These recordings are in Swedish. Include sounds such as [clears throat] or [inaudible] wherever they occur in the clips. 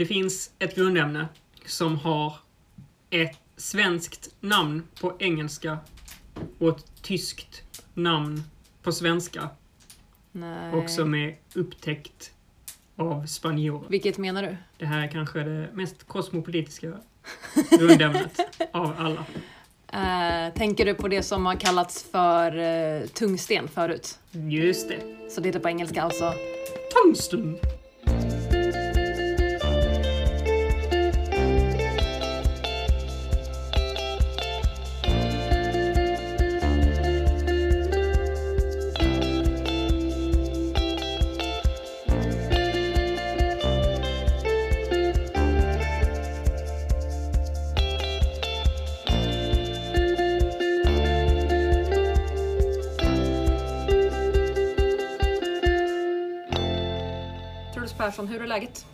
Det finns ett grundämne som har ett svenskt namn på engelska och ett tyskt namn på svenska. Nej. Och som är upptäckt av spanjorer. Vilket menar du? Det här är kanske det mest kosmopolitiska [laughs] grundämnet av alla. Eh, tänker du på det som har kallats för eh, tungsten förut? Just det. Så det heter på engelska alltså Tungsten! Truls Persson, hur är läget?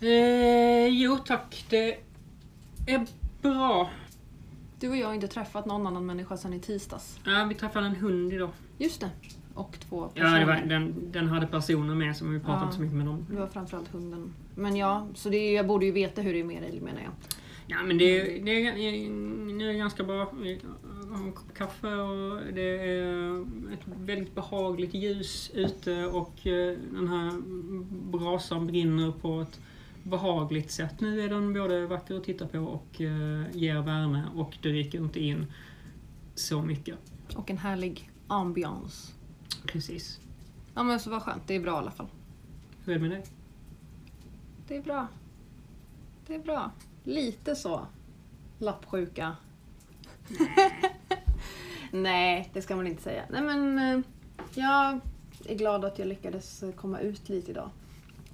Eh, jo tack, det är bra. Du och jag har inte träffat någon annan människa sedan i tisdags. Ja, vi träffade en hund idag. Just det. Och två Ja, personer. det var, den, den hade personer med som vi pratade Ja. inte så mycket med dem. Det var framförallt hunden. Men ja, så det är, jag borde ju veta hur det är med dig menar jag. Ja, men det, det, är, det är ganska bra. Har en kopp kaffe och det är ett väldigt behagligt ljus ute och eh, den här brasan brinner på ett behagligt sätt. Nu är den både vacker att titta på och eh, ger värme och det rycker inte in så mycket. Och en härlig ambiance. Precis. Ja men så vad skönt, det är bra i alla fall. Hur är det med dig? Det är bra. Det är bra. Lite så. Lappsjuka. Nej, det ska man inte säga. Nej men, eh, jag är glad att jag lyckades eh, komma ut lite idag.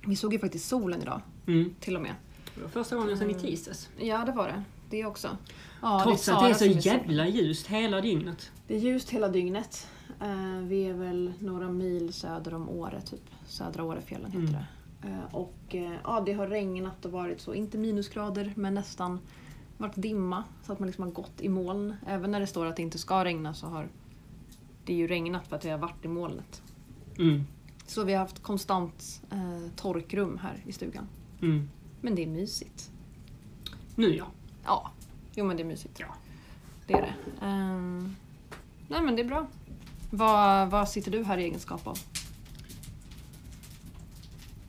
Vi såg ju faktiskt solen idag, Mm. till och med. Det var första gången sedan i tisdags. Ja, det var det. Det också. Ja, Trots är att det är Sara så jävla ljust hela dygnet. Det är ljust hela dygnet. Eh, vi är väl några mil söder om Åre, typ. Södra Årefjällen heter Mm. det. Eh, och eh, ja, det har regnat och varit så, inte minusgrader, men nästan varit dimma. Så att man liksom har gått i moln. Även när det står att det inte ska regna så har det ju regnat för att vi har varit i molnet. Mm. Så vi har haft konstant eh, torkrum här i stugan. Mm. Men det är mysigt. Nu ja. Ja, jo men det är mysigt. Ja. Det är det. Ehm, nej men det är bra. Vad, vad sitter du här i egenskap av?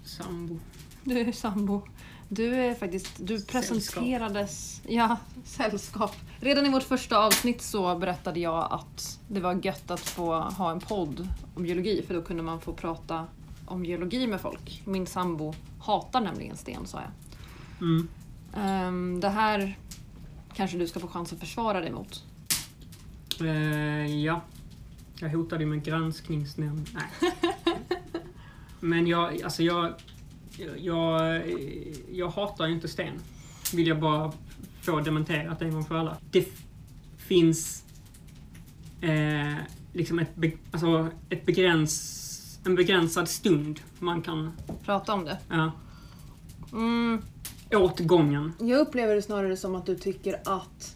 Sambo. Du är sambo. Du är faktiskt, du presenterades, ja, sällskap. Redan i vårt första avsnitt så berättade jag att det var gött att få ha en podd om geologi för då kunde man få prata om geologi med folk. Min sambo hatar nämligen sten sa jag. Mm. Ehm, det här kanske du ska få chans att försvara dig mot. Eh, ja. Jag hotade ju med granskningsnämnd. Nej. [laughs] Men jag, alltså jag, jag, jag hatar ju inte sten. Vill jag bara få dementerat en gång för alla. Det finns eh, liksom ett, be, alltså ett begräns, en begränsad stund man kan, Prata om det. ja, Mm, åt gången. Jag upplever det snarare som att du tycker att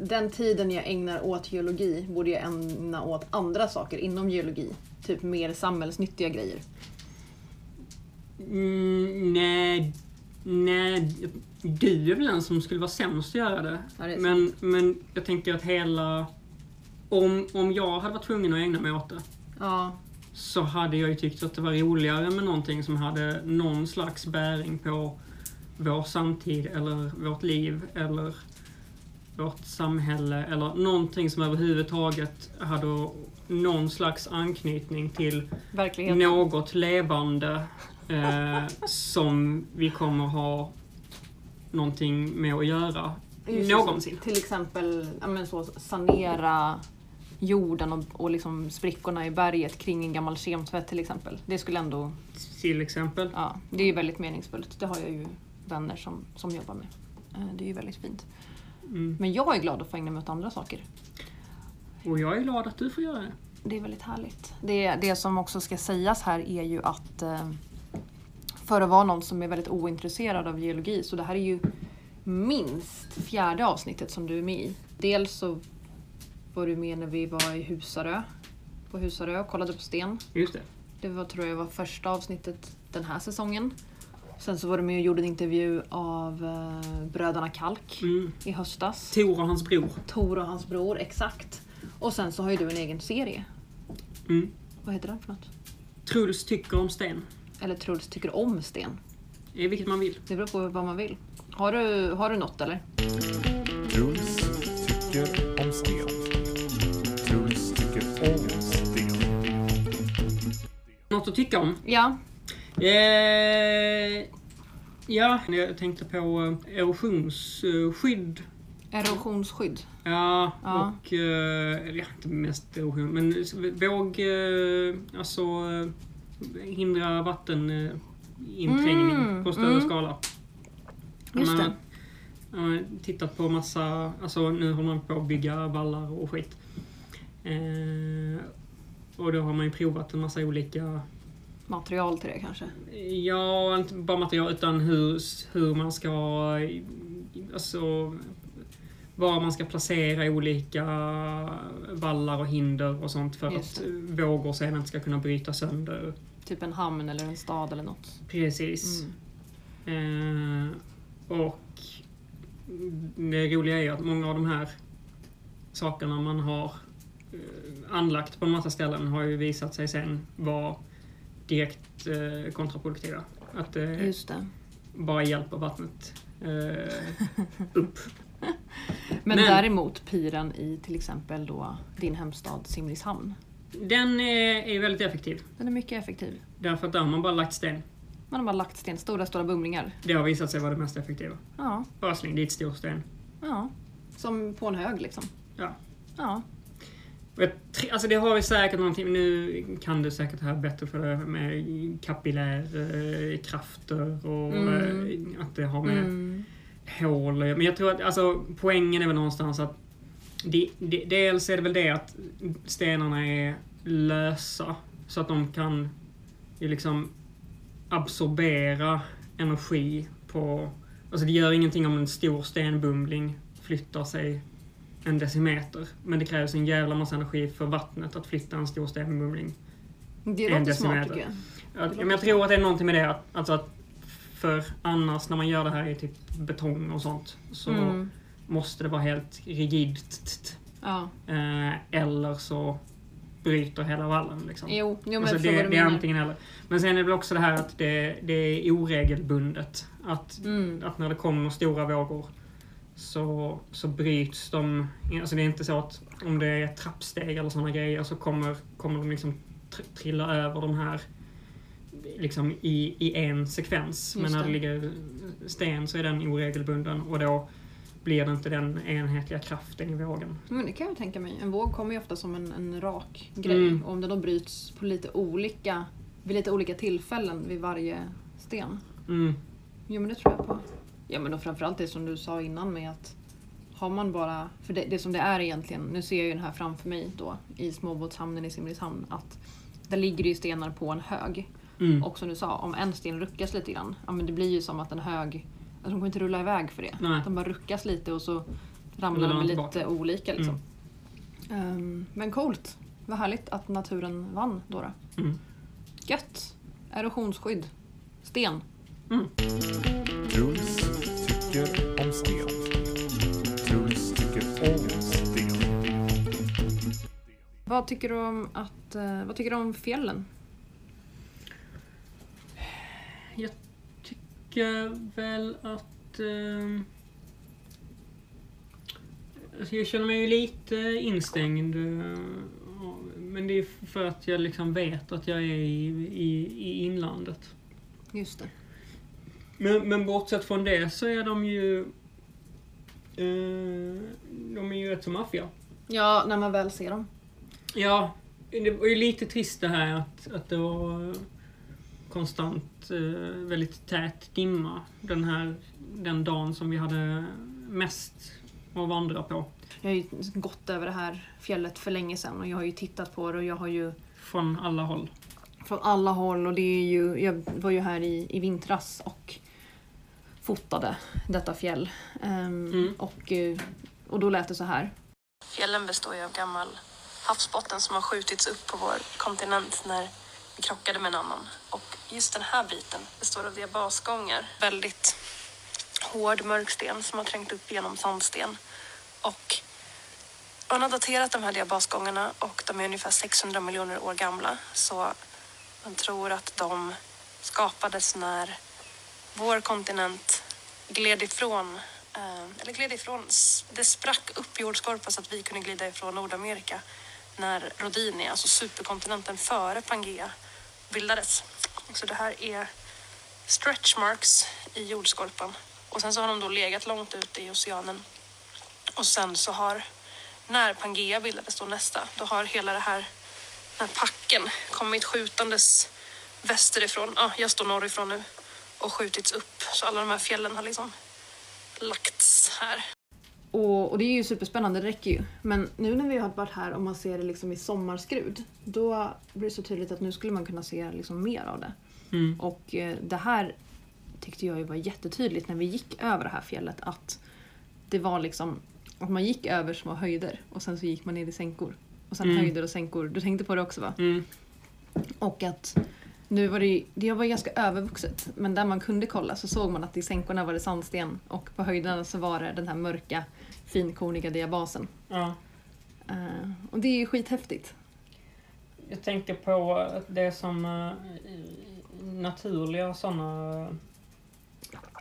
den tiden jag ägnar åt geologi borde jag ägna åt andra saker inom geologi. Typ mer samhällsnyttiga grejer. Mm, nej, nej, du är väl den som skulle vara sämst att göra det. Ja, det men, men jag tänker att hela... Om, om jag hade varit tvungen att ägna mig åt det Ja, så hade jag ju tyckt att det var roligare med någonting som hade någon slags bäring på vår samtid eller vårt liv eller vårt samhälle eller någonting som överhuvudtaget hade någon slags anknytning till något levande eh, som vi kommer ha någonting med att göra Just någonsin. Till exempel ja, så, sanera jorden och, och liksom sprickorna i berget kring en gammal kemtvätt till exempel. Det skulle ändå, Till exempel. ja, det är ju väldigt meningsfullt. Det har jag ju vänner som, som jobbar med. Eh, Det är ju väldigt fint. Mm. Men jag är glad att få ägna mig åt andra saker. Och jag är glad att du får göra det. Det är väldigt härligt. Det, det som också ska sägas här är ju att eh, för att vara någon som är väldigt ointresserad av geologi, så det här är ju minst fjärde avsnittet som du är med i. Dels så var du med när vi var i Husarö, på Husarö och kollade på sten. Just det. Det var, tror jag var första avsnittet den här säsongen. Sen så var du med och gjorde en intervju av eh, bröderna Kalk Mm. i höstas. Tor och hans bror. Tor och hans bror, exakt. Och sen så har ju du en egen serie. Mm. Vad heter den för något? Truls tycker om sten. Eller Truls tycker om sten. Det är vilket man vill. Det beror på vad man vill. Har du, har du något eller? Truls tycker om sten. Truls tycker om sten. Något att tycka om? Ja. Eh, ja, jag tänkte på eh, erosionsskydd. Erosionsskydd. Ja, Ja. och... Eh, eller ja, inte mest erosion, men våg... Eh, alltså... Hindra vatteninträngning eh, Mm, på större mm. skala. Just Man det. har- man har tittat på massa... Alltså nu håller man på att bygga vallar och skit. Eh, och då har man ju provat en massa olika Material till det kanske. Ja, inte bara material utan hur, hur man ska... Alltså... Var man ska placera olika vallar och hinder och sånt för Just att vågor sen inte ska kunna bryta sönder. Typ en hamn eller en stad eller något. Precis. Mm. Eh, och det roliga är ju att många av de här sakerna man har eh, anlagt på en massa ställen har ju visat sig sen vara direkt eh, kontraproduktiva. Att Just det. bara hjälper vattnet eh, [laughs] upp. [laughs] Men, Men- däremot piren i till exempel då din hemstad Simrishamn. Den är, väldigt effektiv. Den är mycket effektiv. Därför att där har man bara lagt sten. Man har bara lagt sten, stora stora bumlingar. Det har visat sig vara det mest effektiva. Ja, Bara släng dit stor sten. ja. Som på en hög liksom. Ja. Ja. Alltså det har vi säkert någonting, nu kan du säkert det här bättre för det med kapillärkrafter och Mm. eh, att det har med Mm. Hål Men jag tror att alltså, poängen är väl någonstans att det, det, dels är det väl det att stenarna är lösa så att de kan liksom absorbera energi på... Alltså det gör ingenting om en stor stenbumling flyttar sig en decimeter. Men det krävs en jävla massa energi för vattnet att flytta en stor stenbumling. Det En låter smart tycker jag. Ja, men jag tror att det är någonting med det. Att, alltså att för annars när man gör det här i typ betong och sånt så Mm. måste det vara helt rigidt. Ja. Eh, eller så bryter hela vallen. Liksom. Jo, jo men alltså det, det är antingen eller. Men sen är det också det här att det, det är oregelbundet. Att, Mm. att när det kommer stora vågor så, så bryts de. Alltså det är inte så att om det är trappsteg eller sådana grejer så kommer, kommer de liksom tr- trilla över de här liksom i, i en sekvens. Men när det det. ligger sten så är den oregelbunden och då blir det inte den enhetliga kraften i vågen. Men det kan jag tänka mig. En våg kommer ju ofta som en, en rak grej. Mm. Och om den då bryts på lite olika, vid lite olika tillfällen vid varje sten. Mm. Jo men det tror jag på. Ja men då framförallt det som du sa innan med att har man bara, för det, det som det är egentligen, nu ser jag ju den här framför mig då i småbåtshamnen i Simrishamn att där ligger det ju stenar på en hög. Mm. Och som du sa, om en sten ruckas lite grann, ja men det blir ju som att en hög, alltså de kommer inte rulla iväg för det. Nej. De bara ruckas lite och så ramlar de lite tillbaka. olika liksom. Ehm, men coolt. Vad härligt att naturen vann då. då. Mm. Gött. Erosionsskydd. Sten. Truls tycker om sten. Truls tycker om sten. Vad tycker du om att, eh, vad tycker du om fjällen? Jag tycker väl att... ehm, alltså jag känner mig ju lite instängd. eh, men det är för att jag liksom vet att jag är i, i, i inlandet. Just det. Men, men bortsett från det så är de ju... eh, de är ju rätt så maffiga. Ja, när man väl ser dem. Ja, det var ju lite trist det här att, att det var konstant eh, väldigt tät dimma den här den dagen som vi hade mest att vandra på. Jag har ju gått över det här fjället för länge sedan och jag har ju tittat på det och jag har ju Från alla håll. från alla håll och det är ju, jag var ju här i, i vintras och fotade detta fjäll. Ehm, Mm. och, eh, och då lät det så här. Fjällen består ju av gammal havsbotten som har skjutits upp på vår kontinent när krockade med en annan. Och just den här biten består av diabasgångar. Väldigt hård mörk sten som har trängt upp genom sandsten. Och man har daterat de här diabasgångarna och de är ungefär 600 miljoner år gamla. Så man tror att de skapades när vår kontinent gled ifrån, eh, eller gled ifrån, det sprack upp jordskorpan så att vi kunde glida ifrån Nordamerika när Rodini, alltså superkontinenten före Pangea, bildades. Så det här är stretchmarks i jordskorpan. Och sen så har de då legat långt ute i oceanen. Och sen så har, när Pangea bildades då nästa, då har hela det här, den här packen kommit skjutandes västerifrån. Ja, jag står norrifrån nu. Och skjutits upp. Så alla de här fjällen har liksom lagts här. Och, och det är ju superspännande, det räcker ju. Men nu när vi har varit här och man ser det liksom i sommarskrud, då blir det så tydligt att nu skulle man kunna se liksom mer av det. Mm. Och eh, det här tyckte jag ju var jättetydligt när vi gick över det här fjället att det var liksom att man gick över små höjder och sen så gick man ner i sänkor. Och sen Mm. höjder och sänkor. Du tänkte på det också va? Mm. Och att nu var det ju, det var ganska övervuxet men där man kunde kolla så såg man att i sänkorna var det sandsten och på höjderna så var det den här mörka finkorniga diabasen. Ja. Eh, och det är ju skithäftigt. Jag tänker på det som eh, naturliga sådana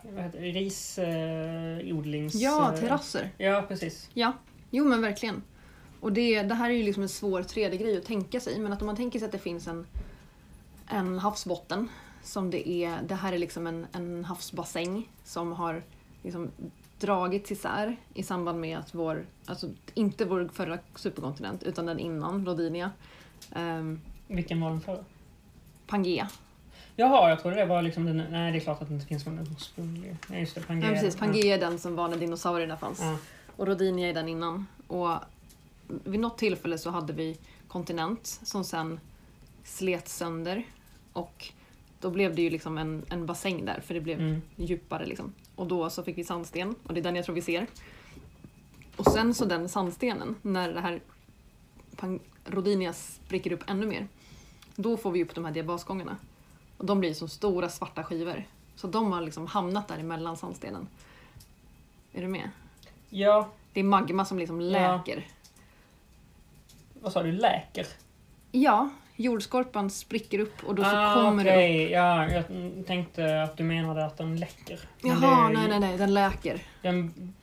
vad heter det, risodlings... Ja, eh, terrasser. Ja, precis. Ja, jo men verkligen. Och det, det här är ju liksom en svår 3D-grej att tänka sig men att om man tänker sig att det finns en, en havsbotten som det är, det här är liksom en, en havsbassäng som har liksom dragits isär i samband med att vår, alltså inte vår förra superkontinent utan den innan, Rodinia, um, Vilken var den förra? Pangea. Jaha, jag trodde det var liksom den... Nej, det är klart att det inte finns någon ursprunglig. Nej, just det. Pangea. Ja, precis, Pangea är den som var när dinosaurierna fanns. Ja. Och Rodinia är den innan. Och vid något tillfälle så hade vi kontinent som sen slet sönder. Och då blev det ju liksom en, en bassäng där för det blev Mm. djupare. Liksom. Och då så fick vi sandsten och det är den jag tror vi ser. Och sen så den sandstenen, när det här Rodinia spricker upp ännu mer. Då får vi upp de här diabasgångarna. Och de blir som stora svarta skivor. Så de har liksom hamnat där emellan sandstenen. Är du med? ja, Det är magma som liksom läker. vad sa du? Läker? Ja, jordskorpan spricker upp och då så ah, kommer det upp. Ja, jag tänkte att du menade att den läcker. Men Jaha, nej nej nej, den läker. Den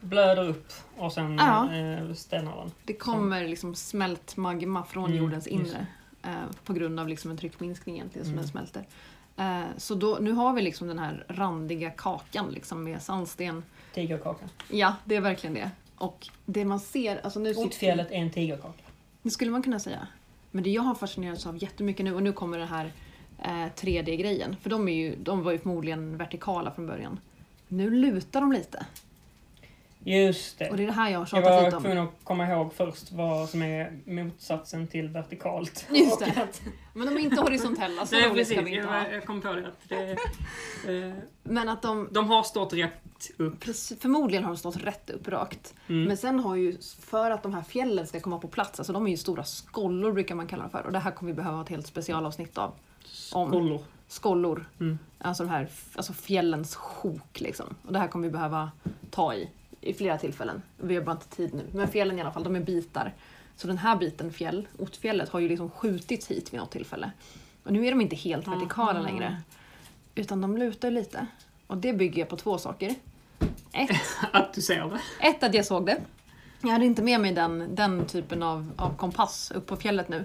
blöder upp och sen Ja. eh, stänar den. Det kommer liksom smält magma från Mm, jordens inre. Eh, på grund av liksom en tryckminskning egentligen som Mm. den smälter. Eh, så då, nu har vi liksom den här randiga kakan liksom med sandsten. Tigerkaka. Ja, det är verkligen det. Och det man ser, alltså nu Otfjället är en tigerkaka. Det skulle man kunna säga. Men det jag har fascinerats av jättemycket nu, och nu kommer den här eh, 3D-grejen. För de, är ju, de var ju förmodligen vertikala från början. Nu lutar de lite. Just det. Och det är det här jag har Jag var lite om. tvungen att komma ihåg först vad som är motsatsen till vertikalt. Just det. att- Men de är inte horisontella, så [laughs] roligt ska vi inte ha. jag kom på det. Att det eh, Men att de, de har stått rätt upp. precis- förmodligen har de stått rätt upp rakt. Mm. Men sen har ju, för att de här fjällen ska komma på plats, alltså de är ju stora skollor brukar man kalla dem för. Och det här kommer vi behöva ha ett helt specialavsnitt av. Om Kollor. skollor. Mm. Alltså de här alltså fjällens sjok liksom. Och det här kommer vi behöva ta i i flera tillfällen. Vi har bara inte tid nu. Men fjällen i alla fall, de är bitar. Så den här biten fjäll, Otfjället, har ju liksom skjutits hit vid något tillfälle. Och nu är de inte helt vertikala Aha. längre. Utan de lutar lite. Och det bygger jag på två saker. Ett, [laughs] Att du ser det. ett att jag såg det. Jag hade inte med mig den, den typen av, av kompass upp på fjället nu.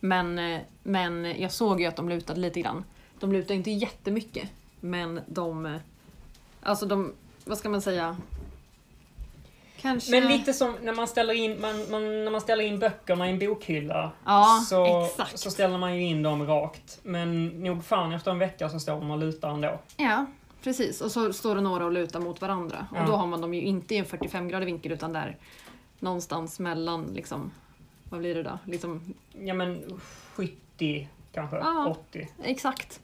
Men, eh, men jag såg ju att de lutade lite grann. De lutade inte jättemycket. Men de... eh, Alltså de... Vad ska man säga? Kanske... Men lite som när man ställer in, man, man, när man ställer in böckerna i en bokhylla. Ja, så, exakt. så ställer man ju in dem rakt. Men nog fan efter en vecka så står de och lutar ändå. Ja, precis. Och så står det några och lutar mot varandra. Ja. Och då har man dem ju inte i en 45-gradig vinkel utan där någonstans mellan liksom... Vad blir det då? Liksom Ja men 70 kanske, Ja. 80. Exakt.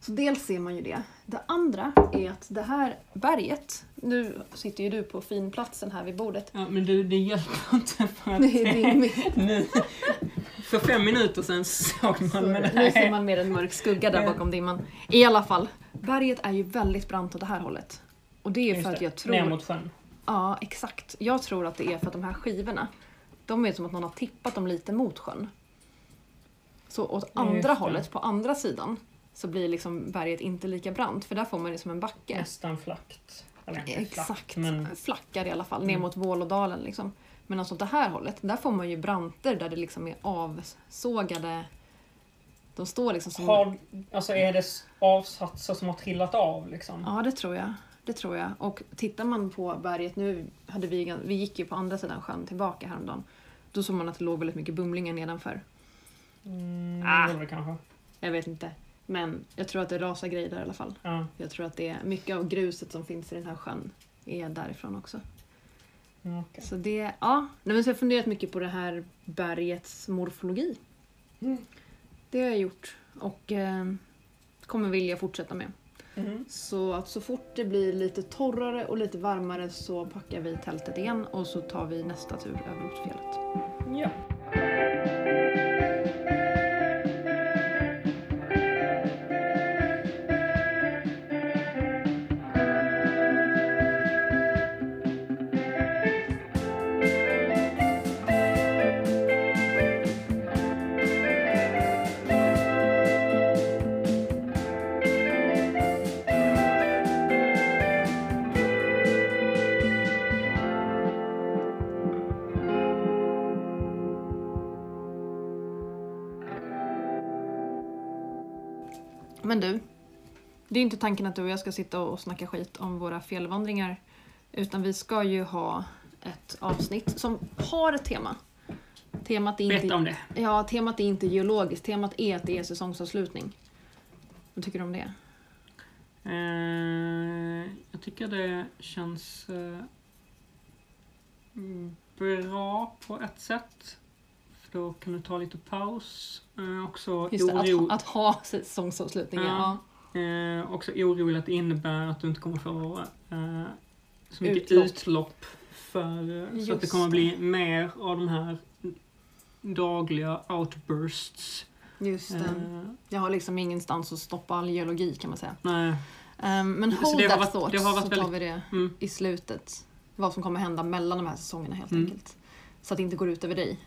Så dels ser man ju det. Det andra är att det här berget, nu sitter ju du på finplatsen här vid bordet. Ja men du, det hjälper inte för att [laughs] Det är [laughs] nu För fem minuter sedan såg man, men Nu ser nej. man mer en mörk skugga där bakom dimman. I alla fall, berget är ju väldigt brant åt det här hållet. Och det är Just för att jag tror... Ner mot sjön. Ja, exakt. Jag tror att det är för att de här skivorna, de är som att någon har tippat dem lite mot sjön. Så åt andra hållet, på andra sidan, så blir liksom berget inte lika brant för där får man det som en backe. Nästan flackt. Exakt. flackt, men Flackar i alla fall, ner Mm. mot Vålådalen liksom. Men alltså åt det här hållet, där får man ju branter där det liksom är avsågade... De står liksom som... har, alltså är det avsatser som har trillat av liksom? Ja, det tror jag. Det tror jag. Och tittar man på berget nu, hade vi, vi gick ju på andra sidan sjön tillbaka häromdagen. Då såg man att det låg väldigt mycket bumlingar nedanför. Mm, Ah. det kanske. Jag vet inte. Men jag tror att det rasar grejer där i alla fall. Ja, Jag tror att det är mycket av gruset som finns i den här sjön är därifrån också. mm, okej. Så det, ja. Nej, men så jag har funderat mycket på det här bergets morfologi. Mm. Det har jag gjort och eh, kommer vilja fortsätta med. Mhm. Så att så fort det blir lite torrare och lite varmare så packar vi tältet igen och så tar vi nästa tur över mot fjället. Ja. Det är inte tanken att du och jag ska sitta och snacka skit om våra fjällvandringar. Utan vi ska ju ha ett avsnitt som har ett tema. Temat är Berätta inte, om det. ja, temat är inte geologiskt, temat är att det är säsongsavslutning. Vad tycker du om det? Eh, jag tycker det känns eh, bra på ett sätt. För då kan du ta lite paus. Eh, också, Just det, oro, att, att ha säsongsavslutning. Ja. Ja. Eh, också orolig att det innebär att du inte kommer få eh, så mycket Utlopp. utlopp. för, eh, så att det kommer bli mer av de här dagliga outbursts. Just det. Eh, Jag har liksom ingenstans att stoppa all geologi kan man säga. nej. Um, men Så hold that varit- thought så tar vi det Mm. i slutet. Vad som kommer hända mellan de här säsongerna helt Mm. enkelt. Så att det inte går ut över dig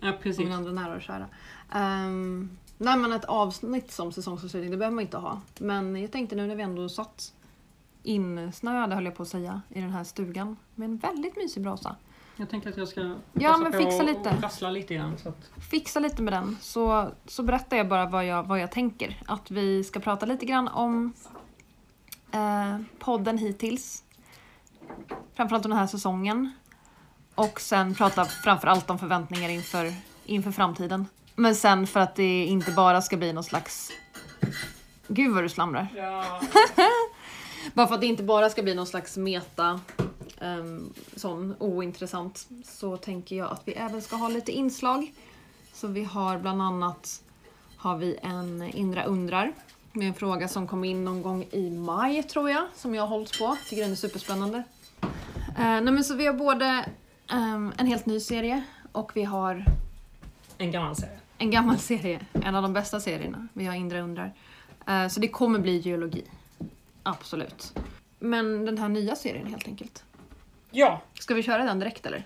Ja, och precis. mina andra nära och kära. Um, nej men ett avsnitt som säsongsavslutning, det behöver man inte ha. Men jag tänkte nu när vi ändå satt insnöade höll jag på att säga i den här stugan med en väldigt mysig brasa. Jag tänker att jag ska Ja, passa men på fixa och- lite. och rassla lite grann. Så att, Fixa lite med den så, så berättar jag bara vad jag, vad jag tänker. Att vi ska prata lite grann om eh, podden hittills. Framförallt om den här säsongen. Och sen prata framförallt om förväntningar inför, inför framtiden. Men sen för att det inte bara ska bli någon slags... Gud vad du slamrar. ja. [laughs] Bara för att det inte bara ska bli någon slags meta, um, sån ointressant, så tänker jag att vi även ska ha lite inslag. Så vi har bland annat har vi en Indra undrar med en fråga som kom in någon gång i maj tror jag, som jag har hållit på. Tycker den är superspännande. Uh, nej men så vi har både ehm, en helt ny serie och vi har En gammal serie. En gammal serie, en av de bästa serierna. Vi har Indra undrar. Eh, Så det kommer bli geologi. Absolut. Men den här nya serien helt enkelt. Ja, Ska vi köra den direkt eller?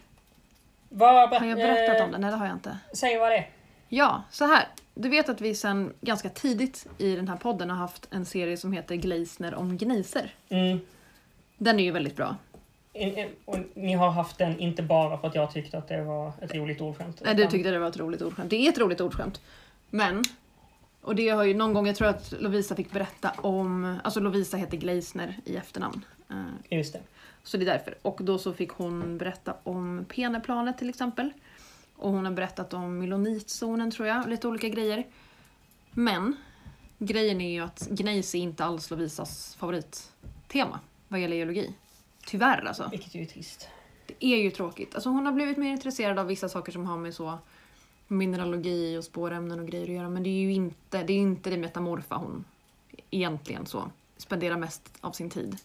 vad Har jag berättat eh, om den? Nej det har jag inte. Säg vad det är. Ja, så här. Du vet att vi sen ganska tidigt i den här podden har haft en serie som heter Gleisner om gniser. Mm. Den är ju väldigt bra. En- en- Och ni har haft den inte bara för att jag tyckte att det var ett roligt ordskämt. Nej, du tyckte det var ett roligt ordskämt. Det är ett roligt ordskämt. Men, och det har ju någon gång, jag tror att Lovisa fick berätta om, alltså Lovisa heter Gleisner i efternamn. Eh, Just det. Så det är därför. Och då så fick hon berätta om Peneplanet till exempel. Och hon har berättat om Mylonitzonen tror jag, lite olika grejer. Men grejen är ju att gnejs är inte alls Lovisas favorittema vad gäller geologi. Tyvärr alltså. Vilket ju är trist. Det är ju tråkigt. Alltså hon har blivit mer intresserad av vissa saker som har med så mineralogi och spårämnen och grejer att göra. Men det är ju inte det, är ju inte det metamorfa hon egentligen så spenderar mest av sin tid.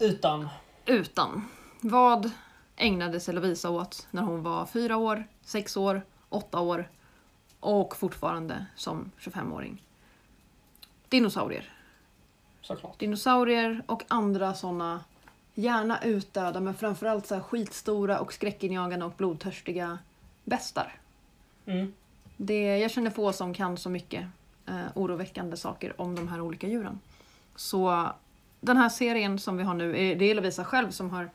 Utan. Utan vad ägnade sig Lovisa åt när hon var fyra år, sex år, åtta år och fortfarande som 25-åring. Dinosaurier. Såklart. Dinosaurier och andra såna gärna utdöda men framförallt så här skitstora och skräckinjagande och blodtörstiga bestar. Mm. Det, jag känner få som kan så mycket eh, oroväckande saker om de här olika djuren. Så den här serien som vi har nu, är- det är Lovisa själv som har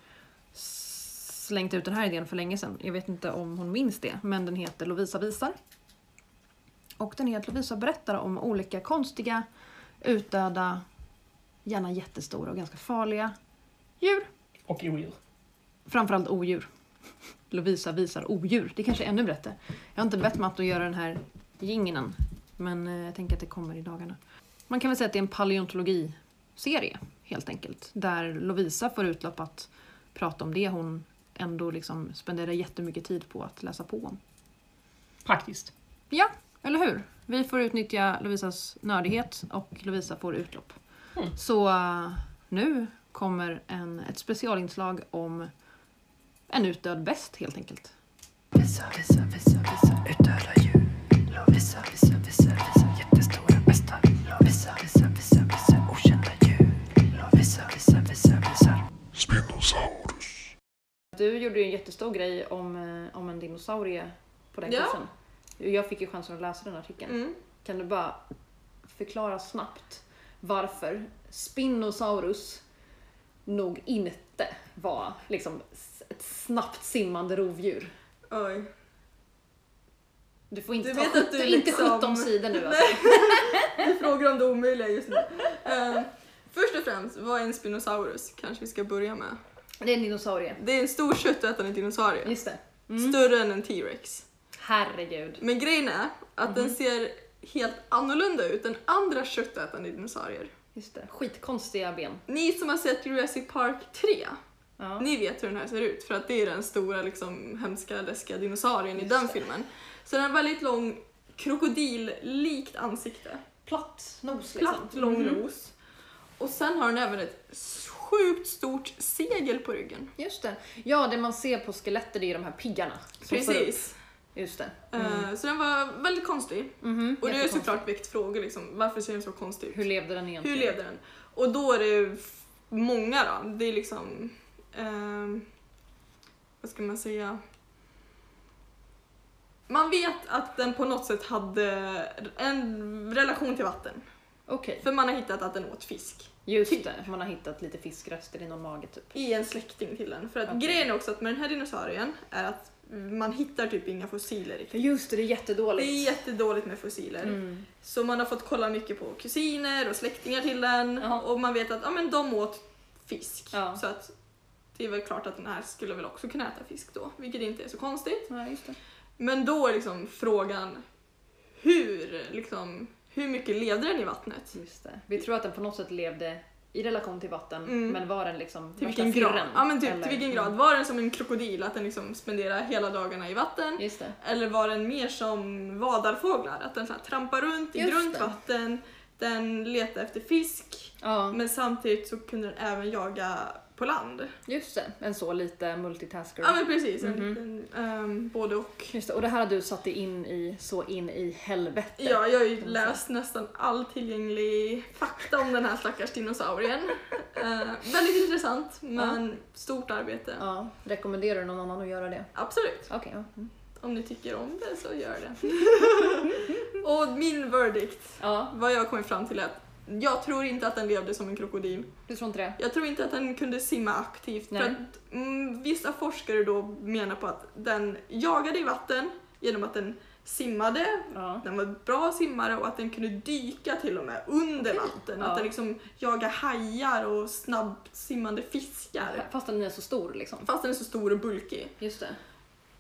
slängt ut den här idén för länge sedan. Jag vet inte om hon minns det, men den heter Lovisa visar. Och den heter Lovisa berättar om olika konstiga, utdöda, gärna jättestora och ganska farliga djur. Och odjur. Framförallt odjur. Lovisa visar odjur. Det kanske är ännu bättre. Jag har inte bett Matt att göra den här jingeln. Men eh, jag tänker att det kommer i dagarna. Man kan väl säga att det är en paleontologiserie helt enkelt. Där Lovisa får utlopp att prata om det hon ändå liksom spenderar jättemycket tid på att läsa på om. Praktiskt. Ja, eller hur? Vi får utnyttja Lovisas nördighet och Lovisa får utlopp. Mm. Så eh, nu kommer en, ett specialinslag om en utdöd bäst helt enkelt. Vissa, vissa, vissa, vissa utdöda djur. Vissa, vissa, vissa, vissa jättestora bestar. Vissa, vissa, vissa, vissa okända djur. Vissa, vissa, vissa, vissa Spinosaurus. Du gjorde ju en jättestor grej om, eh, om en dinosaurie på den Ja. kursen. Jag fick ju chansen att läsa den artikeln. Mm. Kan du bara förklara snabbt varför Spinosaurus nog inte var liksom ett snabbt simmande rovdjur? Oj. Du får inte Du ta vet att du 17, inte liksom- 17 sidor nu alltså. [laughs] Du frågar om det omöjliga just nu. Eh, först och främst, vad är en Spinosaurus? Kanske vi ska börja med. Det är en dinosaurie. Det är en stor köttätande dinosaurie. Just det. Mm. Större än en T-rex. Herregud. Men grejen är att den Mhm. ser helt annorlunda ut än andra köttätande dinosaurier. Just det. Skitkonstiga ben. Ni som har sett Jurassic Park 3, Ja. ni vet hur den här ser ut för att det är den stora liksom, hemska läskiga dinosaurien i Just den det. filmen. Så den har väldigt lång krokodillikt ansikte. Platt nos liksom. Platt, lång Mhm. nos. Och sen har den även ett sjukt stort segel på ryggen. Just det. Ja, det man ser på skelettet är ju de här piggarna. Precis. Just det. Eh, Så den var väldigt konstig. Mhm, Och det har såklart väckt frågor liksom, varför ser den så konstig ut? Hur levde den egentligen? Hur levde den? Och då är det många då. Det är liksom... ehm, vad ska man säga? Man vet att den på något sätt hade en relation till vatten. Okej, För man har hittat att den åt fisk. just Typ. det. Man har hittat lite fiskrester i någon mage typ. I en släkting till den. För att Okej. grejen är också att med den här dinosaurien är att man hittar typ inga fossiler riktigt. Just det, det är Det jättedåligt. är jättedåligt med fossiler. Mm. Så man har fått kolla mycket på kusiner och släktingar till den Jaha. och man vet att ja, men de åt fisk. Ja. Så att det är väl klart att den här skulle väl också kunna äta fisk då, vilket inte är så konstigt. Det. Men då är liksom frågan hur, liksom, hur mycket levde den i vattnet? Just det. Vi tror att den på något sätt levde i relation till vatten, Mm. men var den liksom Till vilken grad? Ja men typ Eller- till vilken grad? Mm. Var den som en krokodil, att den liksom spenderar hela dagarna i vatten? Eller var den mer som vadarfåglar? Att den så här trampar runt i Just grunt det. vatten, den letar efter fisk, Ja, men samtidigt så kunde den även jaga på land. just det. En så lite multitasker. Ja men precis, en Mhm. liten ehm, både och. Just det. Och det här har du satt dig in i så in i helvete. Ja, jag har ju läst nästan all tillgänglig fakta om den här stackars dinosaurien. [laughs] Eh, väldigt intressant, men stort arbete. Ja. Rekommenderar du någon annan att göra det? Absolut, Okej, ja. Mm. om ni tycker om det så gör det. [laughs] Och min verdict, Ja, vad jag har kommit fram till är att jag tror inte att den levde som en krokodil. du tror inte det? Jag tror inte att den kunde simma aktivt. Nej. För att, mm, vissa forskare då menar på att den jagade i vatten genom att den simmade, Ja. den var bra simmare och att den kunde dyka till och med under Okej. vatten. Ja. Att den liksom jagar hajar och snabbt simmande fiskar. Fast den är så stor liksom. Fast den är så stor och bulkig. Just det.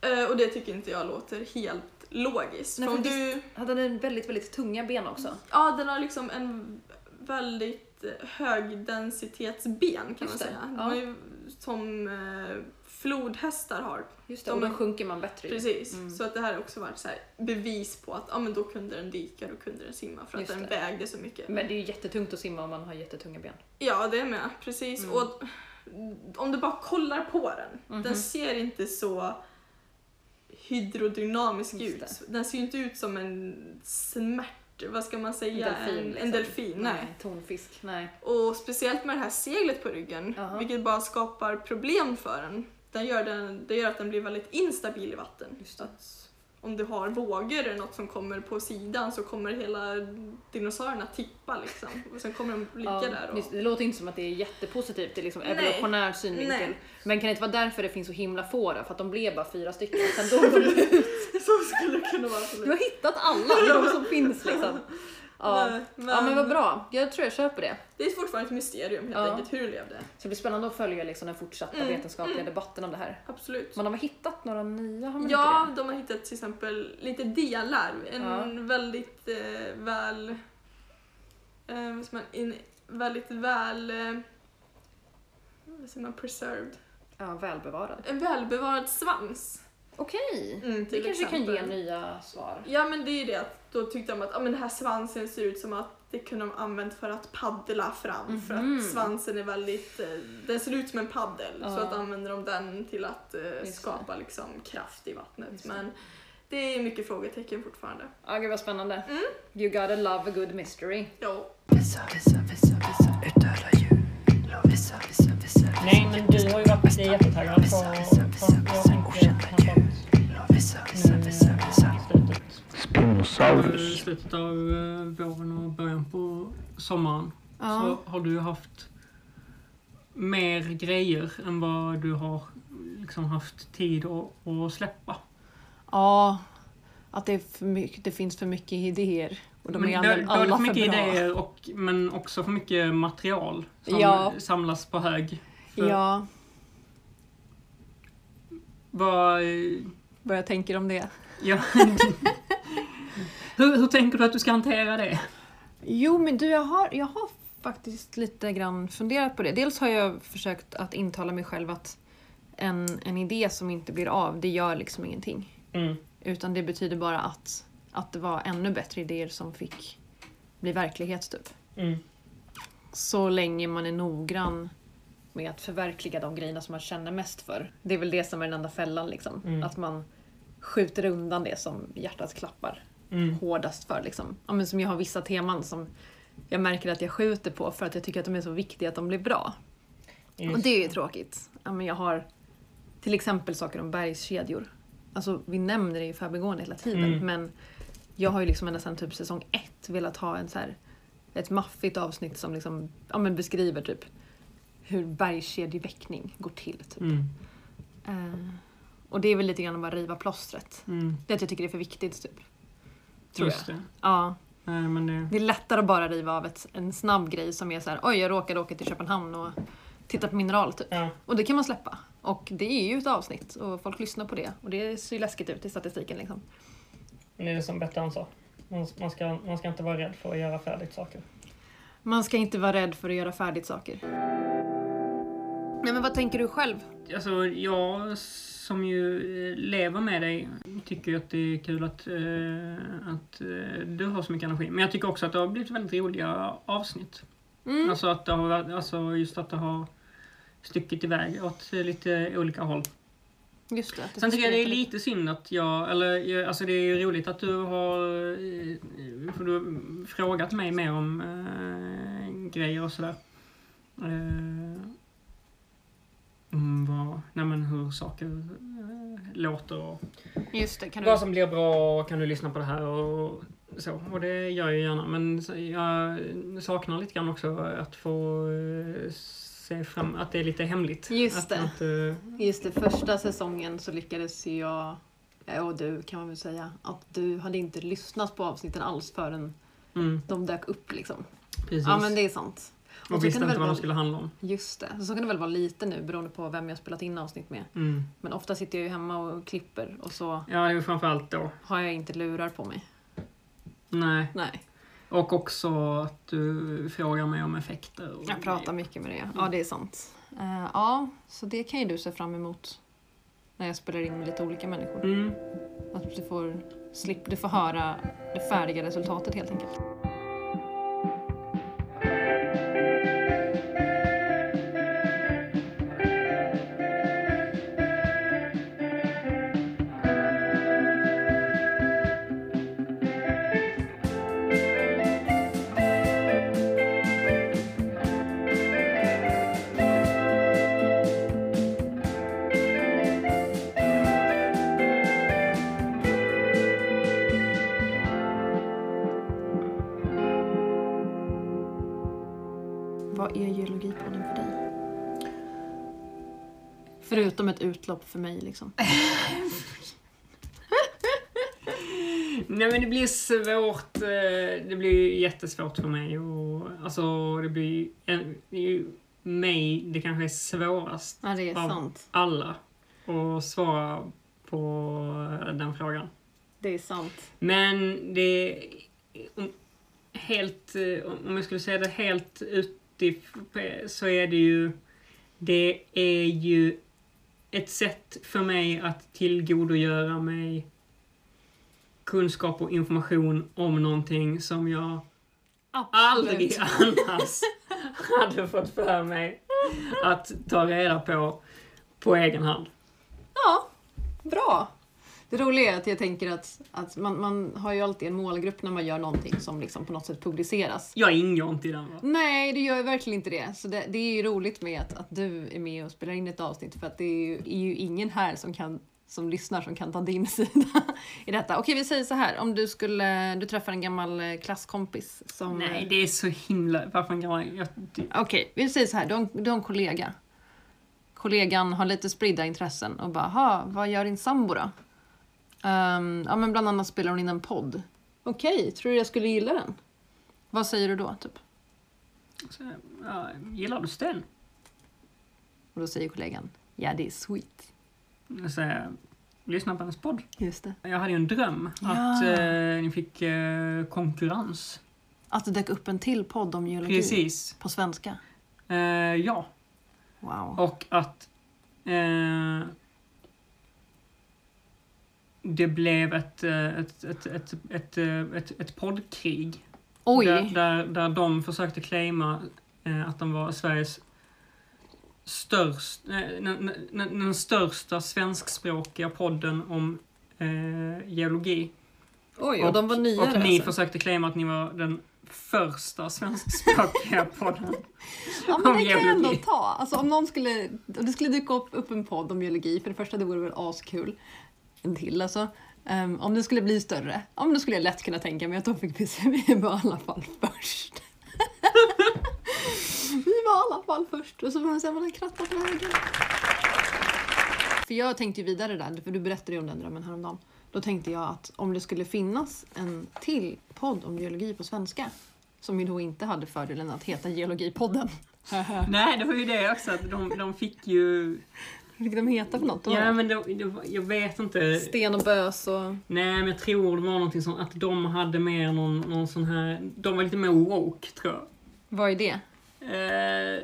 Eh, och det tycker inte jag låter helt logiskt. Nej, för du, Hade den väldigt, väldigt tunga ben också? ja, den har liksom en väldigt eh, högdensitetsben kan man säga. De ja. är ju som eh, flodhästar har. Just det, De och då är- sjunker man bättre. Precis. Mm. Så att det här har också varit så bevis på att ja, men då kunde den dyka, då kunde den simma för att den vägde så mycket. Men det är ju jättetungt att simma om man har jättetunga ben. Ja, det är med. Precis. Mm. Och om du bara kollar på den, Mhm. den ser inte så hydrodynamisk ut. Den ser ju inte ut som en smärt... Vad ska man säga? delfin, en, liksom. en delfin. Nej. tonfisk. Nej. Och speciellt med det här seglet på ryggen, Jaha. vilket bara skapar problem för den. Den gör, den, det gör att den blir väldigt instabil i vatten. Just om du har vågor eller något som kommer på sidan så kommer hela dinosaurierna tippa liksom. Och sen kommer de ligga Ja, där. Och... det låter inte som att det är jättepositivt, är liksom Nej. evolutionär synvinkel. Nej. Men kan det inte vara därför det finns så himla få då? För att de blev bara fyra stycken. Sen dog [laughs] de ut. Så skulle kunna vara. Du har hittat alla, de som finns liksom. Ja. Nej, men- ja men vad bra, jag tror jag köper det. Det är fortfarande ett mysterium helt Ja. enkelt hur levde. Så det blir spännande att följa liksom den fortsatta Mm, vetenskapliga debatten om det här. Absolut. Man har väl hittat några nya? Har man Ja, de har hittat till exempel lite delar. En Ja. väldigt eh, väl... Eh, vad säger man? En väldigt väl... Eh, vad säger man? Preserved. Ja, välbevarad. En välbevarad svans. Okej, Mm, det kanske kan ge nya svar. Ja men det är ju det att då tyckte de att ah, men den här svansen ser ut som att det kunde de använt för att paddla fram. För Mhm. att svansen är väldigt, eh, den ser ut som en paddel. Ja. Så att använder de den till att eh, skapa liksom kraft i vattnet. Just. Men det är mycket frågetecken fortfarande. Ja, gud vad spännande. Mm. You gotta love a good mystery. Ja. Vissa, vissa, vissa, vissa utdöda djur. Vissa, vissa, vissa, Nej, men du har ju varit jättetaggad på... Vissa, vissa, vissa, vissa okända tänkte Spinosaurus. I slutet av eh, våren och början på sommaren Ja. så har du haft mer grejer än vad du har liksom haft tid att, att släppa. Ja, att det, är för mycket, det finns för mycket idéer. Och de Men är alla, alla för för mycket bra. idéer, och, men också för mycket material som Ja. samlas på hög. För Ja, Vad, eh, vad jag tänker om det. ja. hur, hur tänker du att du ska hantera det? Jo, men du, jag har, jag har faktiskt lite grann funderat på det. Dels har jag försökt att intala mig själv att en, en idé som inte blir av, det gör liksom ingenting. Mm. Utan det betyder bara att, att det var ännu bättre idéer som fick bli verklighet, typ. Mm. Så länge man är noggrann med att förverkliga de grejerna som man känner mest för. Det är väl det som är den enda fällan, liksom. Mm. Att man skjuter undan det som hjärtat klappar Mm. hårdast för. Liksom. Ja, men som jag har vissa teman som jag märker att jag skjuter på för att jag tycker att de är så viktiga att de blir bra. Och det är ju tråkigt. Ja, men jag har till exempel saker om bergskedjor. Alltså, vi nämner det i förbigående hela tiden Mm. men jag har ju liksom ända sedan typ säsong ett velat ha en så här, ett maffigt avsnitt som liksom, ja, men beskriver typ hur bergskedjeväckning går till. Typ. Mm. Eh, och det är väl lite grann att bara riva plåstret. Mm. Det att jag tycker det är för viktigt. Typ. Tror Just jag. det. Ja, Nej, men det... det är lättare att bara riva av ett, en snabb grej som är så här: oj jag råkade åka till Köpenhamn och titta på mineral typ. Ja. Och det kan man släppa. Och det är ju ett avsnitt och folk lyssnar på det och det ser ju läskigt ut i statistiken liksom. Men det är som Bettan sa. Man, man, ska, man ska inte vara rädd för att göra färdigt saker. Man ska inte vara rädd för att göra färdigt saker. Nej men vad tänker du själv? Alltså, jag som ju eh, lever med dig tycker ju att det är kul att, eh, att eh, du har så mycket energi. Men jag tycker också att det har blivit väldigt roliga avsnitt. Mm. Alltså, att det har, varit- alltså just att det har stuckit iväg åt lite olika håll. Just det. att Sen tycker jag det är lite synd att jag, eller jag- alltså det är ju roligt att du har, eh, för du har frågat mig mer om äh, grejer och sådär. Eh, om vad, nej men hur saker äh, låter och Just det, kan du... vad som blir bra och kan du lyssna på det här och så. Och det gör jag gärna. Men jag saknar lite grann också att få eh, se fram, att det är lite hemligt. Just att, det. Att, eh, Just det, första säsongen så lyckades jag, och du kan man väl säga, att du hade inte lyssnat på avsnitten alls förrän mm, de dök upp liksom. precis. Ja men det är sant. Och kan visste inte vad de vara- skulle handla om. Just det. Så kan det väl vara lite nu beroende på vem jag spelat in avsnitt med. Mm. Men ofta sitter jag ju hemma och klipper och så Ja, det är framförallt då. har jag inte lurar på mig. Nej. Nej, Och också att du frågar mig om effekter. Och jag pratar mycket med det. Ja, det är sant. Eh, ja, så det kan ju du se fram emot när jag spelar in med lite olika människor. Mm. Att du får, slipp, du får höra det färdiga resultatet helt enkelt. Utlopp för mig liksom. [laughs] Nej men det blir svårt. eh, Det blir jättesvårt för mig och alltså det blir... en- det är ju mig det kanske är svårast Ja, det är av sant. alla att svara på den frågan. Det är sant. Men det... Om, helt... eh, Om jag skulle säga det helt utifrån så är det ju... Det är ju ett sätt för mig att tillgodogöra mig kunskap och information om någonting som jag aldrig annars [laughs] hade fått för mig att ta reda på på egen hand. Ja, bra. Det roliga är att jag tänker att, att man, man har ju alltid en målgrupp när man gör någonting som liksom på något sätt publiceras. Jag ingår inte i den va? Nej, det gör ju verkligen inte det. Så det, det är ju roligt med att, att du är med och spelar in ett avsnitt för att det är ju, är ju ingen här som kan som lyssnar som kan ta din [laughs] sida i detta. Okej, vi säger så här. Om du skulle, du träffar en gammal eh, klasskompis som... Nej, det är så himla... Varför kan man... Jag, Okej, vi säger så här. Du har, en- du har en kollega. Kollegan har lite spridda intressen och bara, vad gör din sambo då? Ehm, ja, men bland annat spelar hon in en podd. Okej, tror du jag skulle gilla den? Vad säger du då, typ? så, ja, gillar du Sten? Och då säger kollegan, ja det är sweet. Jag säger, lyssna på hennes podd. Just det. Jag hade ju en dröm Ja. att eh, ni fick eh, konkurrens. Att det dök upp en till podd om geologi Precis. på svenska. Eh, ja. Wow. Och att eh, det blev ett, eh, ett, ett, ett, ett, eh, ett, ett poddkrig. Oj! Där, där, där de försökte claima eh, att de var Sveriges störst, eh, den, den, den största svenskspråkiga podden om eh, geologi. Oj, och de var nyare Och ni alltså. försökte claima att ni var den första svenskspråkiga [laughs] podden. Ja men om det kan jag ändå ta. Alltså om någon skulle, om det skulle dyka upp, upp en podd om geologi, för det första det vore väl askul. En till alltså. Um, om det skulle bli större, ja men då skulle jag lätt kunna tänka mig att de fick bestämma vi var i alla fall först. [laughs] vi var i alla fall först och så får man se vad den krattar på vägen. För jag tänkte ju vidare där, för du berättade ju om den drömmen häromdagen. Då tänkte jag att om det skulle finnas en till podd om geologi på svenska, som ju då inte hade fördelen att heta Geologipodden. [laughs] Nej, det var ju det också. Att de, de fick ju... Vad [laughs] fick de heta för något då? Ja, men det, det, jag vet inte. Sten och bös och... Nej, men jag tror det var någonting som att de hade mer någon, någon sån här... De var lite mer woke, tror jag. Vad är det? Eh,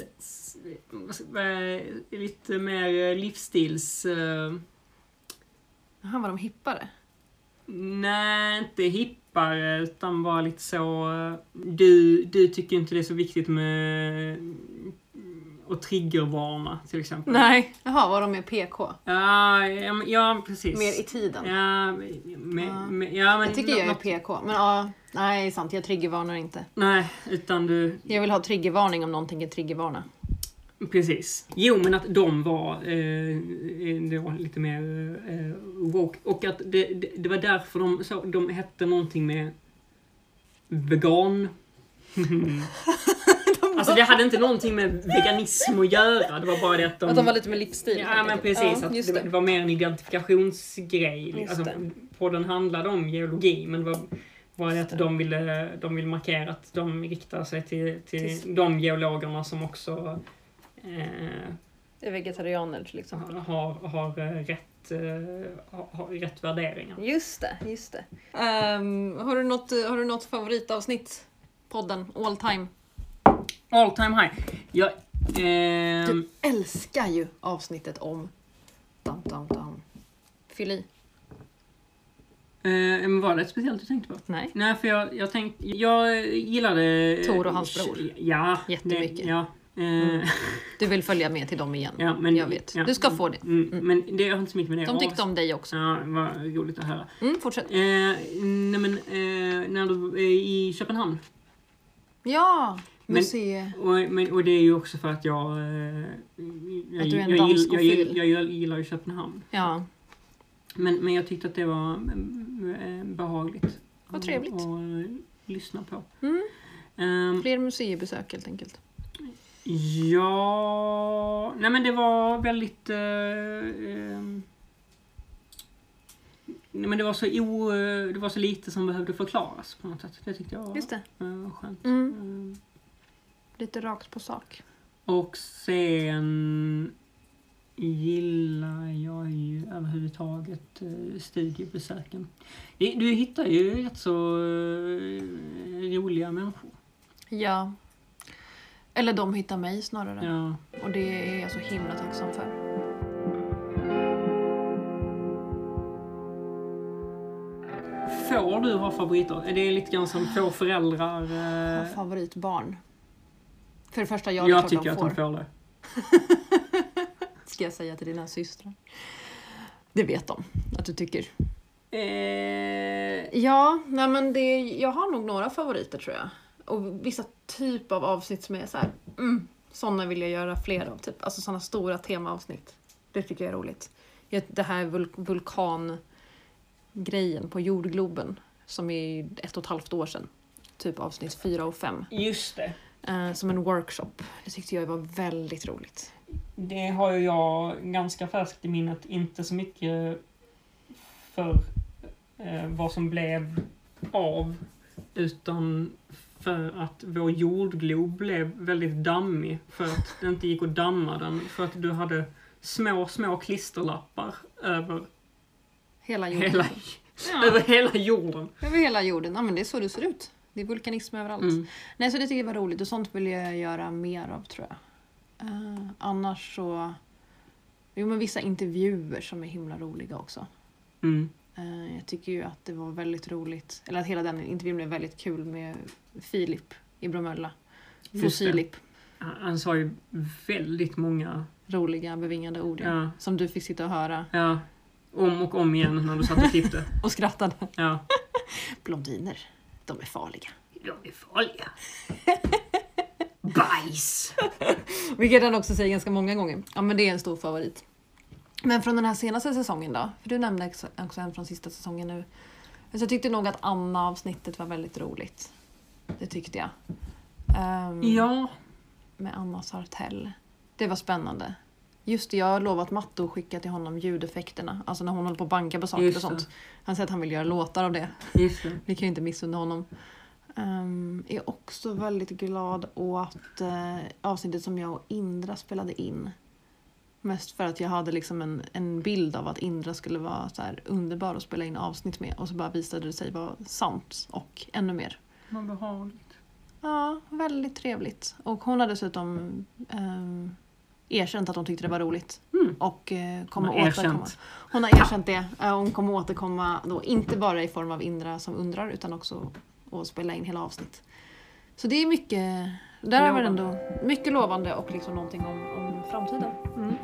lite mer livsstils... Eh, Jaha, var de hippare? nej, inte hippare, utan bara lite så... eh, Du, du tycker inte det är så viktigt med att triggervarna, till exempel. Nej. Jaha, var de med PK? Ja, ja, ja precis. Mer i tiden? Ja, med, Ja. med, ja men... jag tycker jag är PK. Men ja, nej sant, jag triggervarnar inte. Nej, utan du... Jag vill ha triggervarning om någon tänker triggervarna. Precis. Jo, men att de var eh, det var lite mer eh, woke. Och att det, det, det var därför de, så, de hette någonting med vegan. [laughs] alltså det hade inte någonting med veganism att göra. Det var bara det att de... Att de var lite med livsstil. Ja, men precis. Ja, att det, det. var mer en identifikationsgrej. Alltså, podden handlade om geologi, men det var bara det att de ville, de ville markera att de riktar sig till, till Till- de geologerna som också eh, är vegetarianer till exempel. har, har eh, rätt, eh, har, har rätt värderingar. Just det, just det. Ehm, har, du något, har du något favoritavsnitt? Podden, all time. All time high. Jag, ehm, Du älskar ju avsnittet om dam, dam, dam. Fyll i. eh, var det ett speciellt du tänkte på? Nej. Nej, för jag, jag tänkte, jag gillade... Tor och hans bror. Ja. Jättemycket. Det, ja. Eh, [laughs] Du vill följa med till dem igen. ja, men, jag vet. ja. Du ska få det. Mm, Men det har inte så mycket med det De tyckte om dig också. Ja, vad roligt att höra. Mm, fortsätt. Eh, nej men, eh, när du är i Köpenhamn. Ja, Men-. Och, men, och det är ju också för att jag... Eh, jag, Att du är en jag, dansk jag, jag, ofil. jag, jag gillar ju Köpenhamn. Ja, Men, men jag tyckte att det var eh, behagligt. Vad trevligt. Att lyssna på. Mm. Ehm, fler museibesök helt enkelt. Ja... Nej men det var väldigt... Eh, nej men det var, så o, det var så lite som behövde förklaras på något sätt. Det tyckte jag var Just det. var skönt. Mm. Lite rakt på sak. Och sen gillar jag ju överhuvudtaget eh, studiebesöken. Du hittar ju rätt så eh, roliga människor. Ja. Eller de hittar mig snarare. Ja. Och det är jag så himla tacksam för. Får du ha favoriter? Är det lite grann som få föräldrar? Eh, favoritbarn. För det första, ja, jag klart tycker de att de får det. [laughs] Ska jag säga till dina systrar. Det vet de att du tycker. Eh, Ja, nej men det, jag har nog några favoriter tror jag. Och vissa typ av avsnitt som är så här, mm, sådana vill jag göra fler av. Typ. Alltså sådana stora temaavsnitt. Det tycker jag är roligt. Det här vul- vulkangrejen på jordgloben som är ett och ett halvt år sedan. Typ avsnitt fyra och fem. just det. Eh, som en workshop. Det tyckte jag var väldigt roligt. Det har ju jag ganska färskt i minnet. Inte så mycket för eh, vad som blev av. Utan för att vår jordglob blev väldigt dammig. För att det inte gick att damma den. För att du hade små, små klisterlappar över Hela jorden. hela, Ja, över hela jorden. över hela jorden. Ja men det är så det ser ut. Det är vulkanism överallt. Mm. Nej, så det tycker jag var roligt och sånt vill jag göra mer av tror jag. Eh, annars så... Jo, men vissa intervjuer som är himla roliga också. Mm. Eh, jag tycker ju att det var väldigt roligt, eller att hela den intervjun blev väldigt kul med Filip i Bromölla. Filip. Han sa ju väldigt många, Roliga, bevingade ord. ja. ja, Som du fick sitta och höra ja, om och om igen när du satt och klippte. [laughs] och skrattade. Ja. [laughs] Blondiner, de är farliga. De är farliga. [laughs] Bajs! [laughs] Vilket han också säger ganska många gånger. Ja men det är en stor favorit. Men från den här senaste säsongen då? För du nämnde också en från sista säsongen nu. Så jag tyckte nog att Anna-avsnittet var väldigt roligt. Det tyckte jag. Ehm, Ja, Med Anna Sartell. Det var spännande. Just det, jag har lovat Matte att skicka till honom ljudeffekterna. Alltså när hon håller på att banka på saker Just och det. sånt. Han säger att han vill göra låtar av det. just det. [laughs] Vi kan ju inte missunna honom. Um, är också väldigt glad åt uh, avsnittet som jag och Indra spelade in. Mest för att jag hade liksom en, en bild av att Indra skulle vara så här underbar att spela in avsnitt med och så bara visade det sig vara sant och ännu mer. Vad behagligt. Ja, väldigt trevligt. Och hon har dessutom um, erkänt att hon tyckte det var roligt. Mm. Och Hon kommer har återkomma. Hon har erkänt det. Eh, Hon kommer återkomma då, inte bara i form av Indra som undrar utan också att spela in hela avsnitt. Så det är mycket, där det ändå mycket lovande och liksom någonting om, om framtiden. Mm.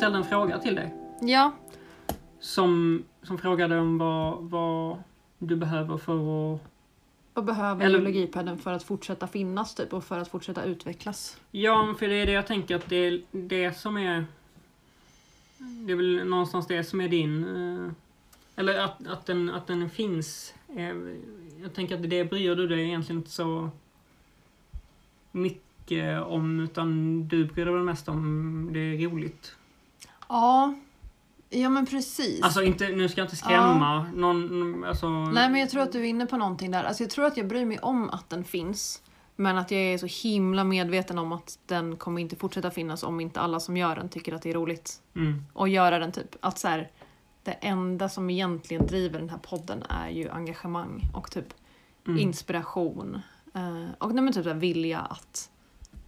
Ställde en fråga till dig? Ja, Som, som frågade om vad, vad du behöver för att... vad behöver Eller- Geologipodden för att fortsätta finnas typ och för att fortsätta utvecklas? Ja, för det är det jag tänker att det är det som är... Det är väl någonstans det som är din... eh, Eller att, att, den, att den finns. eh, Jag tänker att det bryr du dig egentligen inte så mycket om, utan du bryr dig väl mest om det är roligt. Ja, ja men precis. Alltså inte, nu ska jag inte skrämma någon, alltså... Nej men jag tror att du är inne på någonting där. Alltså jag tror att jag bryr mig om att den finns. Men att jag är så himla medveten om att den kommer inte fortsätta finnas om inte alla som gör den tycker att det är roligt. Mm, att göra den typ. Att så här, det enda som egentligen driver den här podden är ju engagemang och typ mm, inspiration. Eh, och nej, men typ så här, vilja att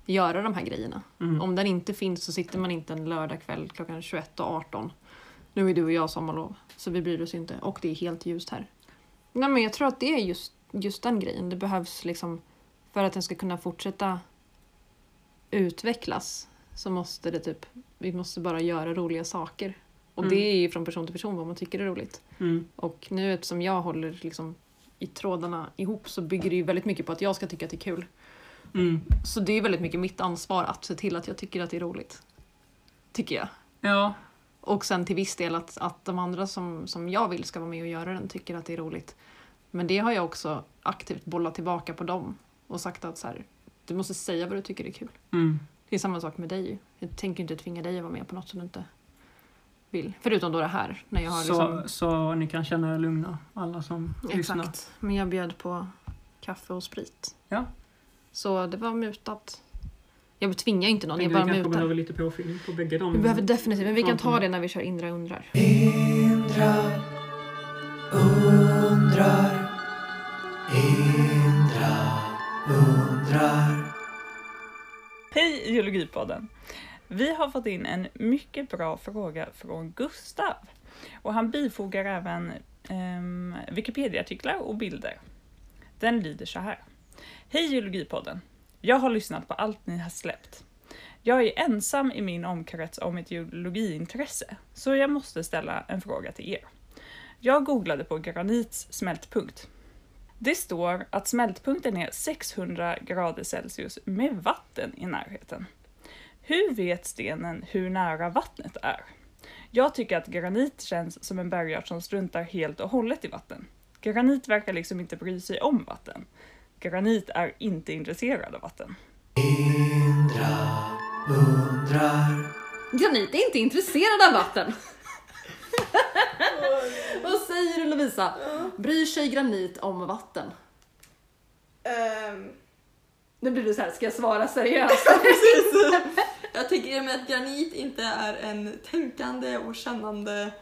göra de här grejerna. mm. Om den inte finns så sitter man inte en lördagkväll klockan 21.18. Nu är du och jag sommarlov så vi bryr oss inte och det är helt ljust här. Nej men jag tror att det är just, just den grejen. Det behövs liksom för att den ska kunna fortsätta utvecklas så måste det typ, vi måste bara göra roliga saker. Och Mm. det är ju från person till person vad man tycker är roligt. Mm. Och nu eftersom jag håller liksom i trådarna ihop så bygger det ju väldigt mycket på att jag ska tycka att det är kul. Mm. Så det är väldigt mycket mitt ansvar att se till att jag tycker att det är roligt. Tycker jag. Ja. Och sen till viss del att, att de andra som, som jag vill ska vara med och göra den tycker att det är roligt. Men det har jag också aktivt bollat tillbaka på dem och sagt att så här, du måste säga vad du tycker är kul. Mm. Det är samma sak med dig. Jag tänker inte tvinga dig att vara med på något som du inte vill. Förutom då det här. När jag har Så, liksom... så ni kan känna er lugna, alla som lyssnar. Exakt. Men jag bjöd på kaffe och sprit. Ja. Så det var mutat. Jag tvingar inte någon, Men jag vi bara kanske mutar. behöver lite påfyllning på bägge de Vi behöver definitivt, men vi kan ta det när vi kör Indra undrar. Indra undrar Indra undrar Hej Geologipodden! Vi har fått in en mycket bra fråga från Gustav. Och han bifogar även um, Wikipedia-artiklar och bilder. Den lyder så här. Hej Geologipodden! Jag har lyssnat på allt ni har släppt. Jag är ensam i min omkrets om ett geologiintresse, så jag måste ställa en fråga till er. Jag googlade på granits smältpunkt. Det står att smältpunkten är 600 grader Celsius med vatten i närheten. Hur vet stenen hur nära vattnet är? Jag tycker att granit känns som en bergart som struntar helt och hållet i vatten. Granit verkar liksom inte bry sig om vatten. Granit är inte intresserad av vatten. Indra undrar Granit är inte intresserad av vatten. [laughs] Vad säger du Lovisa? Bryr sig granit om vatten? Ehm, Nu blir du så här, ska jag svara seriöst? [laughs] precis. Jag tänker i och med att granit inte är en tänkande och kännande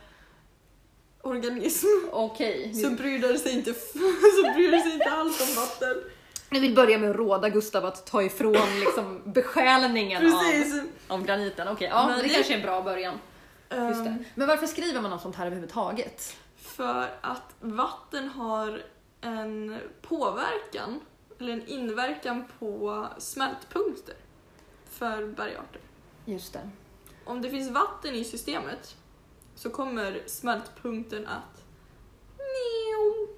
organism Okej, så bryr sig inte, så [laughs] bryr sig inte alls om vatten. jag vill börja med att råda Gustav att ta ifrån liksom [laughs] besjälningen av, Precis. av graniten. Okej, ja, Men det, det- kanske är en bra början. Just det. Ehm, Men varför skriver man om sånt här överhuvudtaget? För att vatten har en påverkan, eller en inverkan på smältpunkter för bergarter. Just det. Om det finns vatten i systemet så kommer smältpunkten att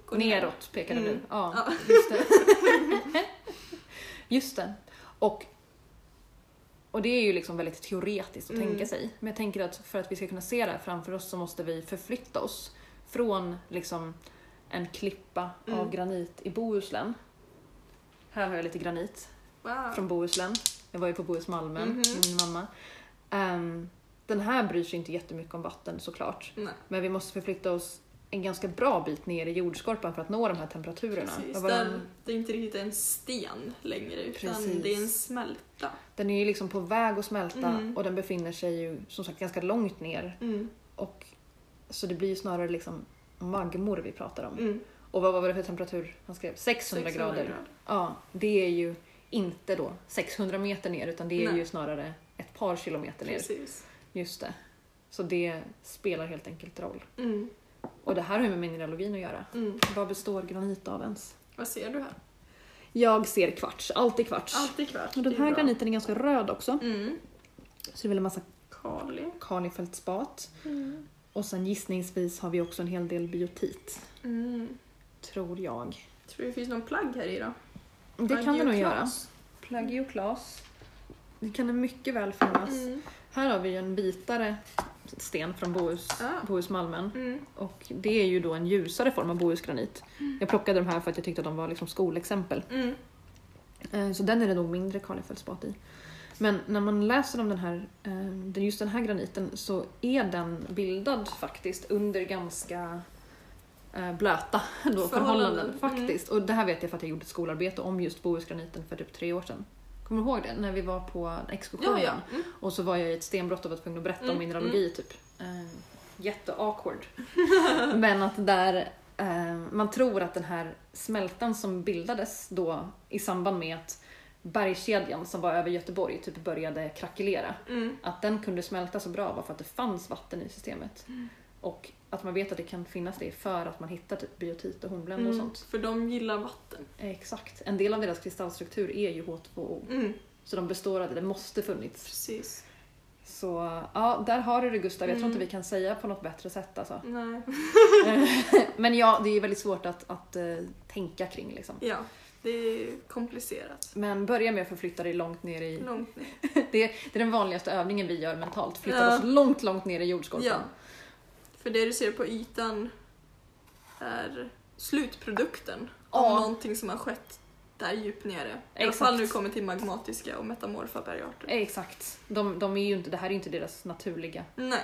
gå ner. Neråt pekade Mm. du. Ja, Ja. just det. [laughs] just det. Och, och det är ju liksom väldigt teoretiskt att Mm. tänka sig. Men jag tänker att för att vi ska kunna se det här framför oss så måste vi förflytta oss från liksom en klippa av Mm. granit i Bohuslän. Här har jag lite granit Wow. från Bohuslän. Jag var ju på Bohusmalmen Mhm. med min mamma. Ehm, den här bryr sig inte jättemycket om vatten såklart. Nej, Men vi måste förflytta oss en ganska bra bit ner i jordskorpan för att nå de här temperaturerna. precis. Den? det är inte riktigt en sten längre utan Precis. det är en smälta. den är ju liksom på väg att smälta Mm. och den befinner sig ju som sagt ganska långt ner. Mm. Och, så det blir ju snarare liksom magmor vi pratar om. Mm. Och vad var det för temperatur han skrev? 600, 600 grader. grader. Ja, det är ju inte då 600 meter ner utan det är Nej. ju snarare ett par kilometer ner. Precis. Just det. Så det spelar helt enkelt roll. Mm. Och det här har ju med mineralogin att göra. Mm. Vad består granit av ens? Vad ser du här? Jag ser kvarts, alltid kvarts. Alltid kvart. Och den är här bra. graniten är ganska röd också. Mm. Så det är väl en massa Kali. kalifältspat. Mm. Och sen gissningsvis har vi också en hel del biotit. Mm. Tror jag. Tror du det finns någon plagg här i då? Det kan det nog göra. Plagioklas. Det kan det mycket väl finnas. Mm. Här har vi ju en vitare sten från Bohus, Ah. Bohusmalmen. Mm. Och det är ju då en ljusare form av bohusgranit. Jag plockade de här för att jag tyckte att de var liksom skolexempel. Mm. Eh, Så den är det nog mindre kalifältspat i. Men när man läser om den här, eh, just den här graniten så är den bildad faktiskt under ganska eh, blöta då, Förhållanden. förhållanden. Faktiskt. Och det här vet jag för att jag gjorde ett skolarbete om just bohusgraniten för typ tre år sedan. Kommer du ihåg det? När vi var på exkursionen. Ja, ja. Mm. Och så var jag i ett stenbrott och var tvungen att berätta om Mm, mineralogi typ. Eh, Jätte-awkward. [laughs] Men att där, eh, man tror att den här smältan som bildades då i samband med att bergskedjan som var över Göteborg typ började krackelera. Mm. Att den kunde smälta så bra var för att det fanns vatten i systemet. Och att man vet att det kan finnas det för att man hittar typ biotit och hornblende och Mm, sånt. för de gillar vatten. Exakt. En del av deras kristallstruktur är ju H2O. Mm, Så de består av det, det måste funnits. precis. Så ja, där har du det Gustav. Jag tror Mm. inte vi kan säga på något bättre sätt alltså. Nej. [laughs] Men ja, det är väldigt svårt att, att eh, tänka kring liksom. Ja, det är komplicerat. Men börja med att förflytta dig långt ner i... Långt ner. [laughs] Det, det är den vanligaste övningen vi gör mentalt. Flytta Ja. oss långt, långt ner i jordskorpan. Ja. För det du ser på ytan är slutprodukten av Ja. någonting som har skett där djupt nere. I alla Exakt. fall det kommer till magmatiska och metamorfa bergarter. Exakt. De, de är ju inte, det här är ju inte deras naturliga Nej,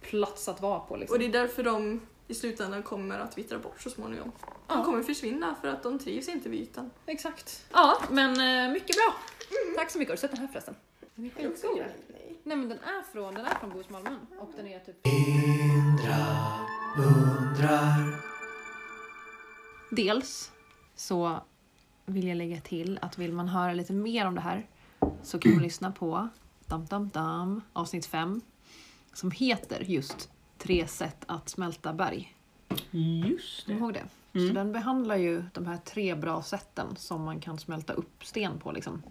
plats att vara på. Liksom. och det är därför de i slutändan kommer att vittra bort så småningom. De Ja. kommer försvinna för att de trivs inte vid ytan. Exakt. Ja, men eh, mycket bra. Tack så mycket. Har du sett den här förresten? Den är skitstor. Nej. Men den är från, den är från Bohusmalmen och den är typ... Dels så vill jag lägga till att vill man höra lite mer om det här så kan man lyssna på dam, dam, dam, avsnitt 5 som heter just Tre sätt att smälta berg. Just Kom det. ihåg det? Mm. Så den behandlar ju de här tre bra sätten som man kan smälta upp sten på. Liksom.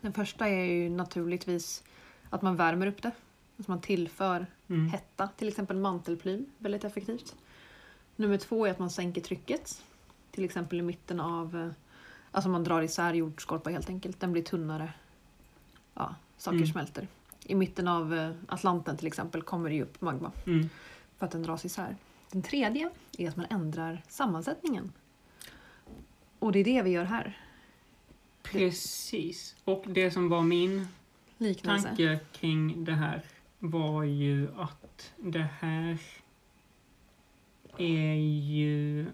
Den första är ju naturligtvis att man värmer upp det. Att man tillför Mm. hetta, till exempel mantelplym, väldigt effektivt. Nummer två är att man sänker trycket. Till exempel i mitten av, eh, alltså man drar isär jordskorpa helt enkelt. Den blir tunnare. Ja, saker Mm. smälter. I mitten av eh, Atlanten till exempel kommer det ju upp magma Mm. för att den dras isär. Den tredje är att man ändrar sammansättningen. Och det är det vi gör här. Precis. Och det som var min Liknelse. tanke kring det här var ju att det här är ju...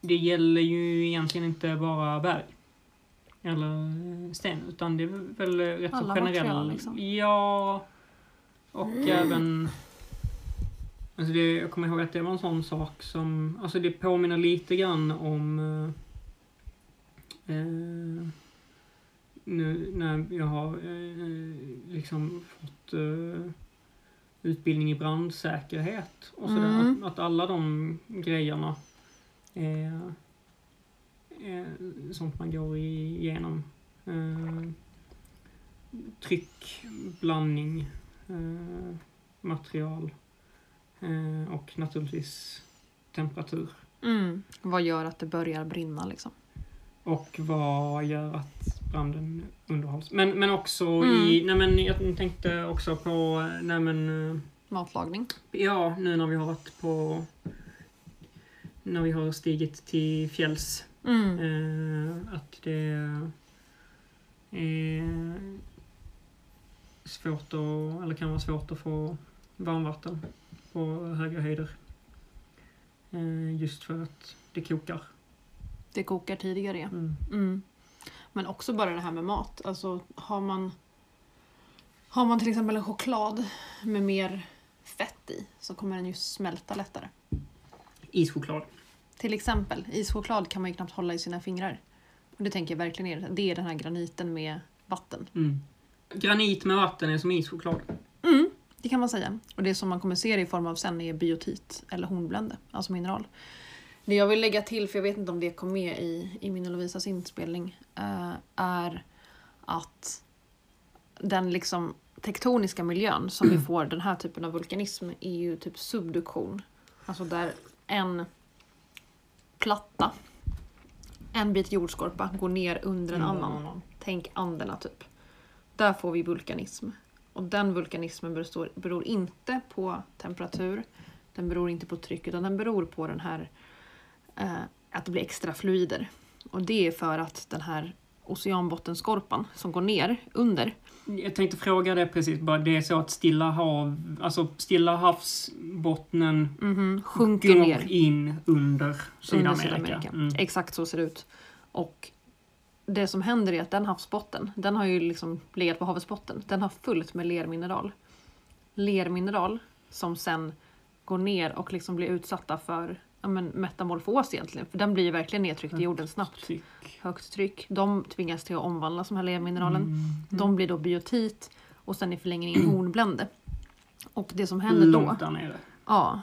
Det gäller ju egentligen inte bara berg eller sten, utan det är väl rätt så Alla generell... material, liksom. Ja, och även... Alltså det, jag kommer ihåg att det var en sån sak som... Alltså det påminner lite grann om... Eh, eh, nu när jag har eh, liksom fått eh, utbildning i brandsäkerhet och sådär. Mm. Att, att alla de grejerna är, är sånt man går igenom. Eh, tryck, blandning, eh, material eh, och naturligtvis temperatur. Mm. Vad gör att det börjar brinna liksom? Och vad gör att branden underhålls? Men, men också Mm. i... Nej men jag tänkte också på... Nej men... eh, Matlagning. Ja, nu när vi har varit på... När vi har stigit till fjälls. Mm. Eh, att det är svårt att... Eller kan vara svårt att få varmvatten på höga höjder. Eh, just för att det kokar. Det kokar tidigare. ja. Mm. Men också bara det här med mat. Alltså har man, har man till exempel en choklad med mer fett i så kommer den ju smälta lättare. Ischoklad. Till exempel ischoklad kan man ju knappt hålla i sina fingrar. Och det tänker jag verkligen är, det är den här graniten med vatten. Mm. Granit med vatten är som ischoklad. Mm, det kan man säga. Och det som man kommer se det i form av sen är biotit eller hornblende, alltså mineral. Det jag vill lägga till, för jag vet inte om det kom med i, i min och Lovisas inspelning, eh, är att den liksom tektoniska miljön som vi får den här typen av vulkanism är ju typ subduktion. Alltså där en platta, en bit jordskorpa går ner under en en annan. annan. Tänk Anderna typ. Där får vi vulkanism. Och den vulkanismen består, beror inte på temperatur, den beror inte på tryck, utan den beror på den här att det blir extra fluider. Och det är för att den här oceanbottenskorpan som går ner under, Jag tänkte fråga det precis. Bara det är så att Stilla hav, alltså Stilla havsbottnen mhm, sjunker går ner in under under Sydamerika. Sydamerika. Mm. Exakt så ser det ut. Och det som händer är att den havsbotten, den har ju liksom legat på havets botten. Den har fullt med lermineral. Lermineral som sen går ner och liksom blir utsatta för ja, men metamorfos egentligen. För den blir ju verkligen nedtryckt i jorden snabbt. Tryck. Högt tryck. De tvingas till att omvandlas de här lermineralen. Mm. De blir då biotit och sen i förlängningen [clears throat] hornblende. Och det som händer då, Långt där nere. ja,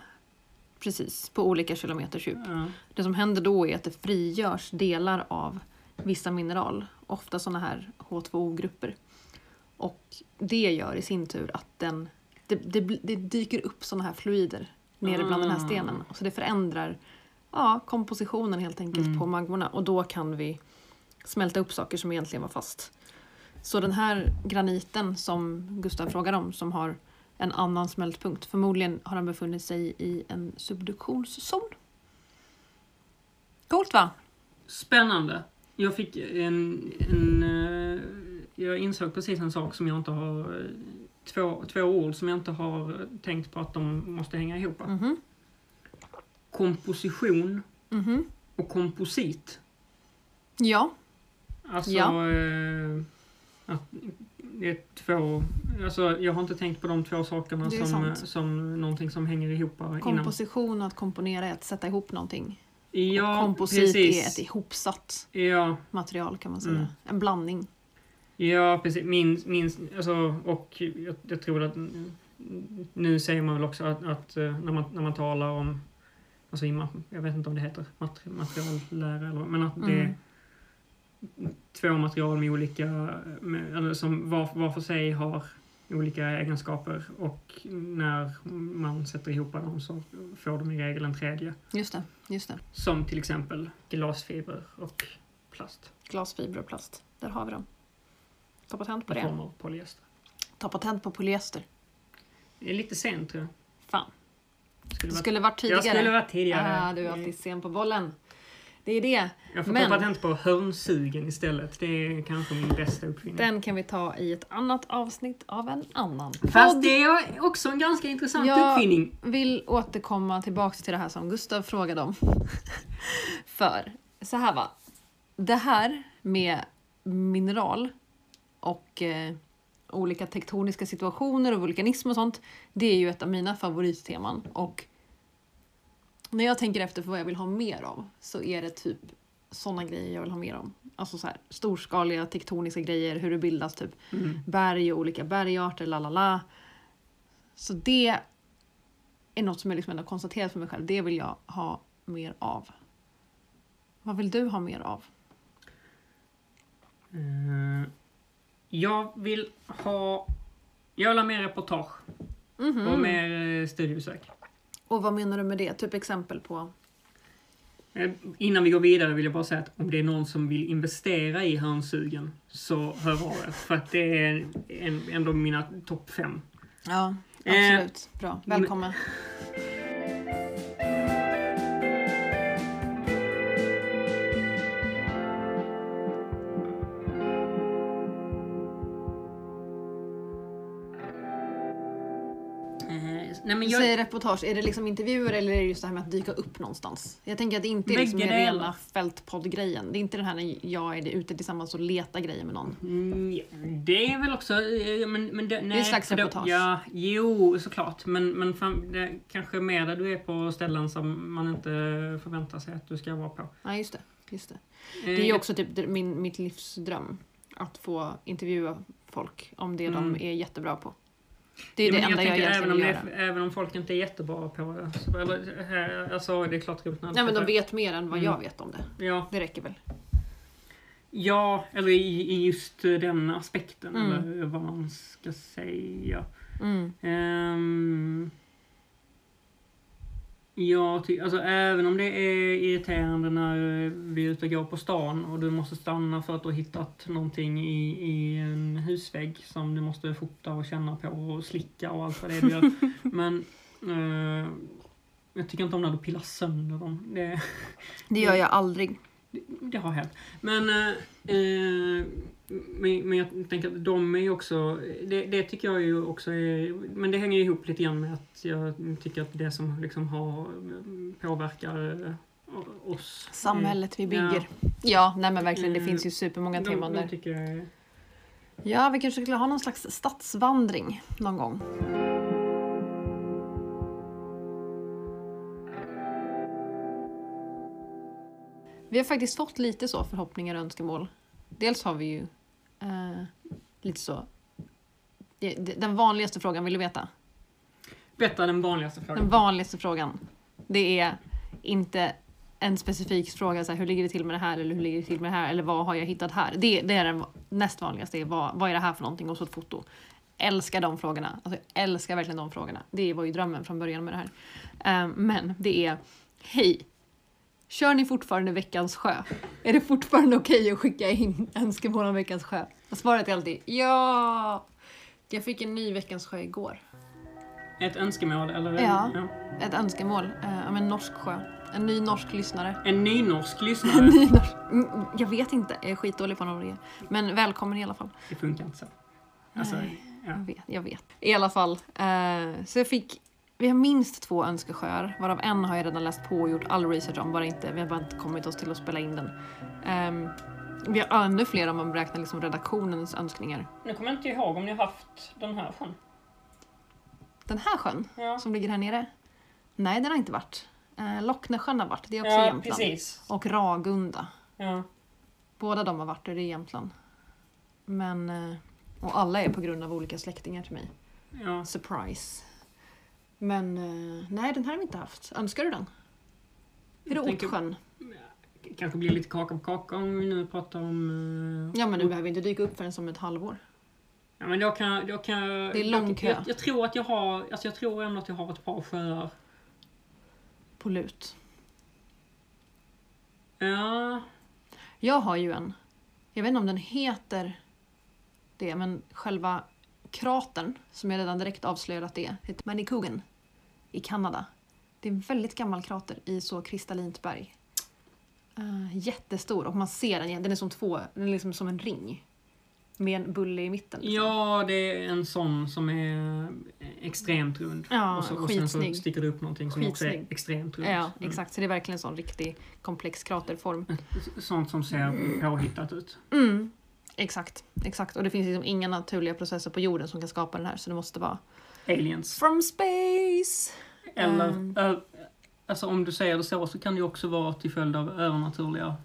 precis, på olika kilometers djup. Ja. Det som händer då är att det frigörs delar av vissa mineral, ofta sådana här H2O-grupper. Och det gör i sin tur att den, det, det, det dyker upp sådana här fluider nere bland den här Ah. stenen. Så det förändrar ja, kompositionen helt enkelt Mm. på magmorna och då kan vi smälta upp saker som egentligen var fast. Så den här graniten som Gustav frågar om, som har en annan smältpunkt, förmodligen har den befunnit sig i en subduktionszon. Coolt va? Spännande. Jag fick en, en... eh, Jag insåg precis en sak som jag inte har... Två, två ord som jag inte har tänkt på att de måste hänga ihop. Mhm. Komposition Mhm. och komposit. Ja. Alltså... Ja. eh, att det är två... Alltså, jag har inte tänkt på de två sakerna som, sant. som någonting som hänger ihop innan. Komposition och att komponera är att sätta ihop någonting. Ja, Komposit precis. är ett ihopsatt Ja, material kan man säga. Mm. En blandning. Ja, precis. Min, min, alltså, och jag, jag tror att nu säger man väl också att, att eh, när, man, när man talar om, alltså, jag vet inte om det heter materi- materiallära eller men att det är två material med olika, med, eller som var, var för sig har olika egenskaper och när man sätter ihop dem så får de i regel en tredje. Just det, just det. Som till exempel glasfiber och plast Glasfiber och plast. Där har vi dem. Ta patent på det. form av polyester. Ta patent på polyester. Det är lite sent tror jag. Fan. Skulle Det varit- skulle varit tidigare. Jag skulle varit tidigare. Ah, du är alltid sen på bollen. Det är det. Jag får Men- ta patent på hörnsugen istället. Det är kanske min bästa uppfinning. Den kan vi ta i ett annat avsnitt av en annan Fast podd. det är också en ganska intressant Jag uppfinning. vill återkomma tillbaks till det här som Gustav frågade om. [laughs] För, så här va. Det här med mineral och eh, olika tektoniska situationer och vulkanism och sånt. Det är ju ett av mina favoritteman. Och när jag tänker efter för vad jag vill ha mer av så är det typ såna grejer jag vill ha mer om. Alltså så här, storskaliga tektoniska grejer, hur det bildas typ Mm. berg och olika bergarter, la la la. Så det är något som jag liksom ändå konstaterat för mig själv. Det vill jag ha mer av. Vad vill du ha mer av? Eh, jag vill ha... Jag vill ha mer reportage Mhm. och mer eh, studiebesök. Och vad menar du med det? Typ exempel på? Eh, Innan vi går vidare vill jag bara säga att om det är någon som vill investera i hörnsugen så hör av er. För att det är en, ändå mina topp fem. Ja, Eh, absolut. Bra. Välkommen. Eh, nej men Du jag, säger reportage, är det liksom intervjuer eller är det just det här med att dyka upp någonstans? Jag tänker att det inte är liksom den rena fältpodd-grejen. Det är inte den här när jag är ute tillsammans och letar grejer med någon. Mm, det är väl också... eh, Men, men det, nej, en slags för då- reportage. Ja, jo, såklart. Men, men fan, det är kanske mer där du är på ställen som man inte förväntar sig att du ska vara på. Ja, just det. Just det. Eh, Det är ju också typ det- min, mitt livsdröm. Att få intervjua folk om det Mm. de är jättebra på. Det är ja, det enda jag, tänker egentligen även om, vill det göra. är, även om folk inte är jättebra på det. Så, eller, här, alltså, det är klart när Nej men de vet mer än vad Mm. jag vet om det. Ja, Det räcker väl. ja, eller i, i just den aspekten. Mm. Eller vad man ska säga. Mm. Ehm, jag ty- alltså även om det är irriterande när vi är ute och går på stan och du måste stanna för att du har hittat någonting i, i en husvägg som du måste fota och känna på och slicka och allt vad det är du gör. [laughs] Men eh, jag tycker inte om när du pillar sönder dem. Det, Det gör jag aldrig. det har hänt. Men, eh, eh, men, men jag tänker att de är ju också, det, det tycker jag ju också är, men det hänger ju ihop lite grann med att jag tycker att det som liksom har, påverkar eh, oss. Samhället vi Ja. bygger. Ja, nej men verkligen. Det Mm. finns ju supermånga De, teman där. tycker jag är, Ja, vi kanske skulle ha någon slags stadsvandring någon gång. Vi har faktiskt fått lite så förhoppningar och önskemål. Dels har vi ju eh, lite så... Den vanligaste frågan, vill du veta? Berätta den vanligaste Den frågan. vanligaste frågan. Det är inte en specifik fråga, så här, hur ligger det till med det här eller hur ligger det till med det här eller vad har jag hittat här? Det, det är den näst vanligaste, är, vad, vad är det här för någonting och så ett foto. Älskar de frågorna. Alltså, jag älskar verkligen de frågorna. Det var ju drömmen från början med det här. Ehm, men det är, hej! Kör ni fortfarande veckans sjö? Är det fortfarande okej att skicka in önskemål om veckans sjö? Och svaret är alltid ja! Jag fick en ny veckans sjö igår. Ett önskemål eller? Ja. Ett önskemål eh, om en norsk sjö. En ny norsk lyssnare. En nynorsk En lyssnare. ny norsk... [laughs] Mm, Jag vet inte, jag är skitdålig på är. Men välkommen i alla fall. Det funkar inte så. Alltså, Nej. ja. Jag vet, jag vet. I alla fall. Eh, så jag fick... Vi har minst två önskesjöar, varav en har jag redan läst på och gjort all research om, bara inte, vi har bara inte kommit oss till att spela in den. Ehm, vi har ännu fler om man beräknar liksom redaktionens önskningar. Nu kommer jag inte ihåg om ni har haft den här sjön. Den här sjön, Ja, som ligger här nere? Nej, den har inte varit. Eh, Locknesjön har varit, det är också ja Jämtland. precis. Och Ragunda. Ja. Båda de har varit och det är Jämtland. Men... eh, Och alla är på grund av olika släktingar till mig. Ja. Surprise. Men eh, nej, den här har vi inte haft. Önskar du den? Är det Jag Ottsjön? Kanske blir lite kaka på kaka om vi nu pratar om... eh, Ja men du behöver inte dyka upp förrän som ett halvår. Ja men då kan, då kan Det är lång jag, kö. jag, jag tror att jag har, alltså jag tror ändå att jag har ett par sjöar. På lut. Ja, Jag har ju en. Jag vet inte om den heter det, men själva kratern, som jag redan direkt avslöjat att det är, heter Manicougan i Kanada. Det är en väldigt gammal krater i så kristallint berg. Eh, jättestor och man ser den, den är som två, den är liksom som en ring. Med en bulle i mitten. liksom. ja, det är en sån som är extremt rund. Ja, och, så, och sen så skitsnygg. sticker det upp någonting som också är Skitsnygg. extremt runt. Ja, Mm. exakt. Så det är verkligen en sån riktig komplex kraterform. Sånt som ser påhittat ut. Mm. Exakt, exakt. Och det finns liksom inga naturliga processer på jorden som kan skapa den här, så det måste vara Aliens. from space. Eller, ö, alltså om du säger det så, så kan det ju också vara till följd av övernaturliga...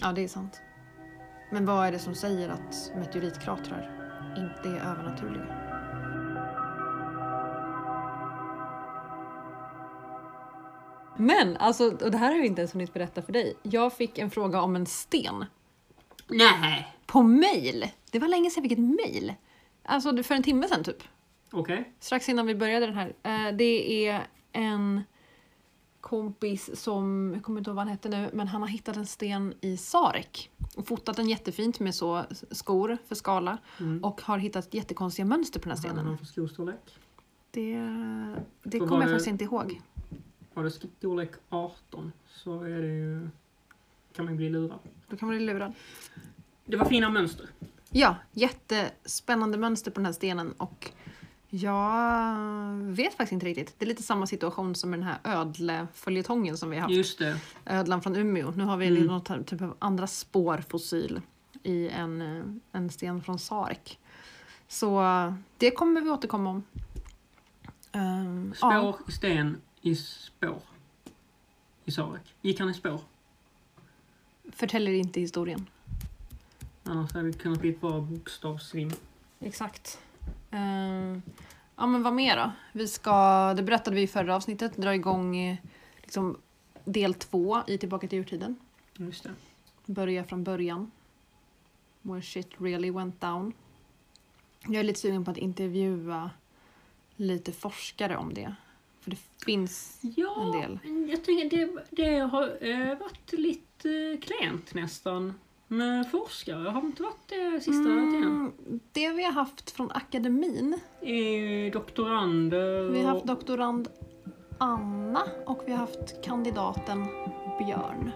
Ja, det är sant. Men vad är det som säger att meteoritkratrar inte är övernaturliga? Men, alltså, och det här har jag inte ens hunnit berätta för dig. Jag fick en fråga om en sten. Nej! På mail! Det var länge sedan jag fick ett mail. Alltså för en timme sedan typ. Okej. Strax innan vi började den här. Eh, Det är en kompis som, jag kommer inte ihåg vad han hette nu, men han har hittat en sten i Sarek. Och fotat den jättefint med så skor för skala. Mm. Och har hittat jättekonstiga mönster på den här Vad hade stenen. han för skostorlek? Det, det kommer var jag det- faktiskt inte ihåg. Har det storlek 18 så är det ju... kan man ju bli lurad. Då kan man bli lurad. Det var fina mönster. Ja, jättespännande mönster på den här stenen och jag vet faktiskt inte riktigt. Det är lite samma situation som med den här ödleföljetongen som vi har haft. Just det. Ödlan från Umeå. Nu har vi Mm. något typ av andra spårfossil i en, eh, en sten från Sarek. Så eh, det kommer vi återkomma om. Um, Spår i sten i spår. I Sarek. Gick han i spår? Förtäljer inte historien. Annars hade det kunnat bli bra bokstavsrim. Exakt. Ehm, ja men vad mer då? Vi ska, det berättade vi i förra avsnittet, dra igång eh, liksom, del två i Tillbaka till urtiden. Just det. Börja från början. Where shit really went down. Jag är lite sugen på att intervjua lite forskare om det. För det finns Ja, en del. jag tänker det, det har eh, varit lite klent nästan med forskare. Har det inte varit det sista mm. tiden? Det vi har haft från akademin. Eh, doktorander Vi har haft doktorand Anna och vi har haft kandidaten Björn.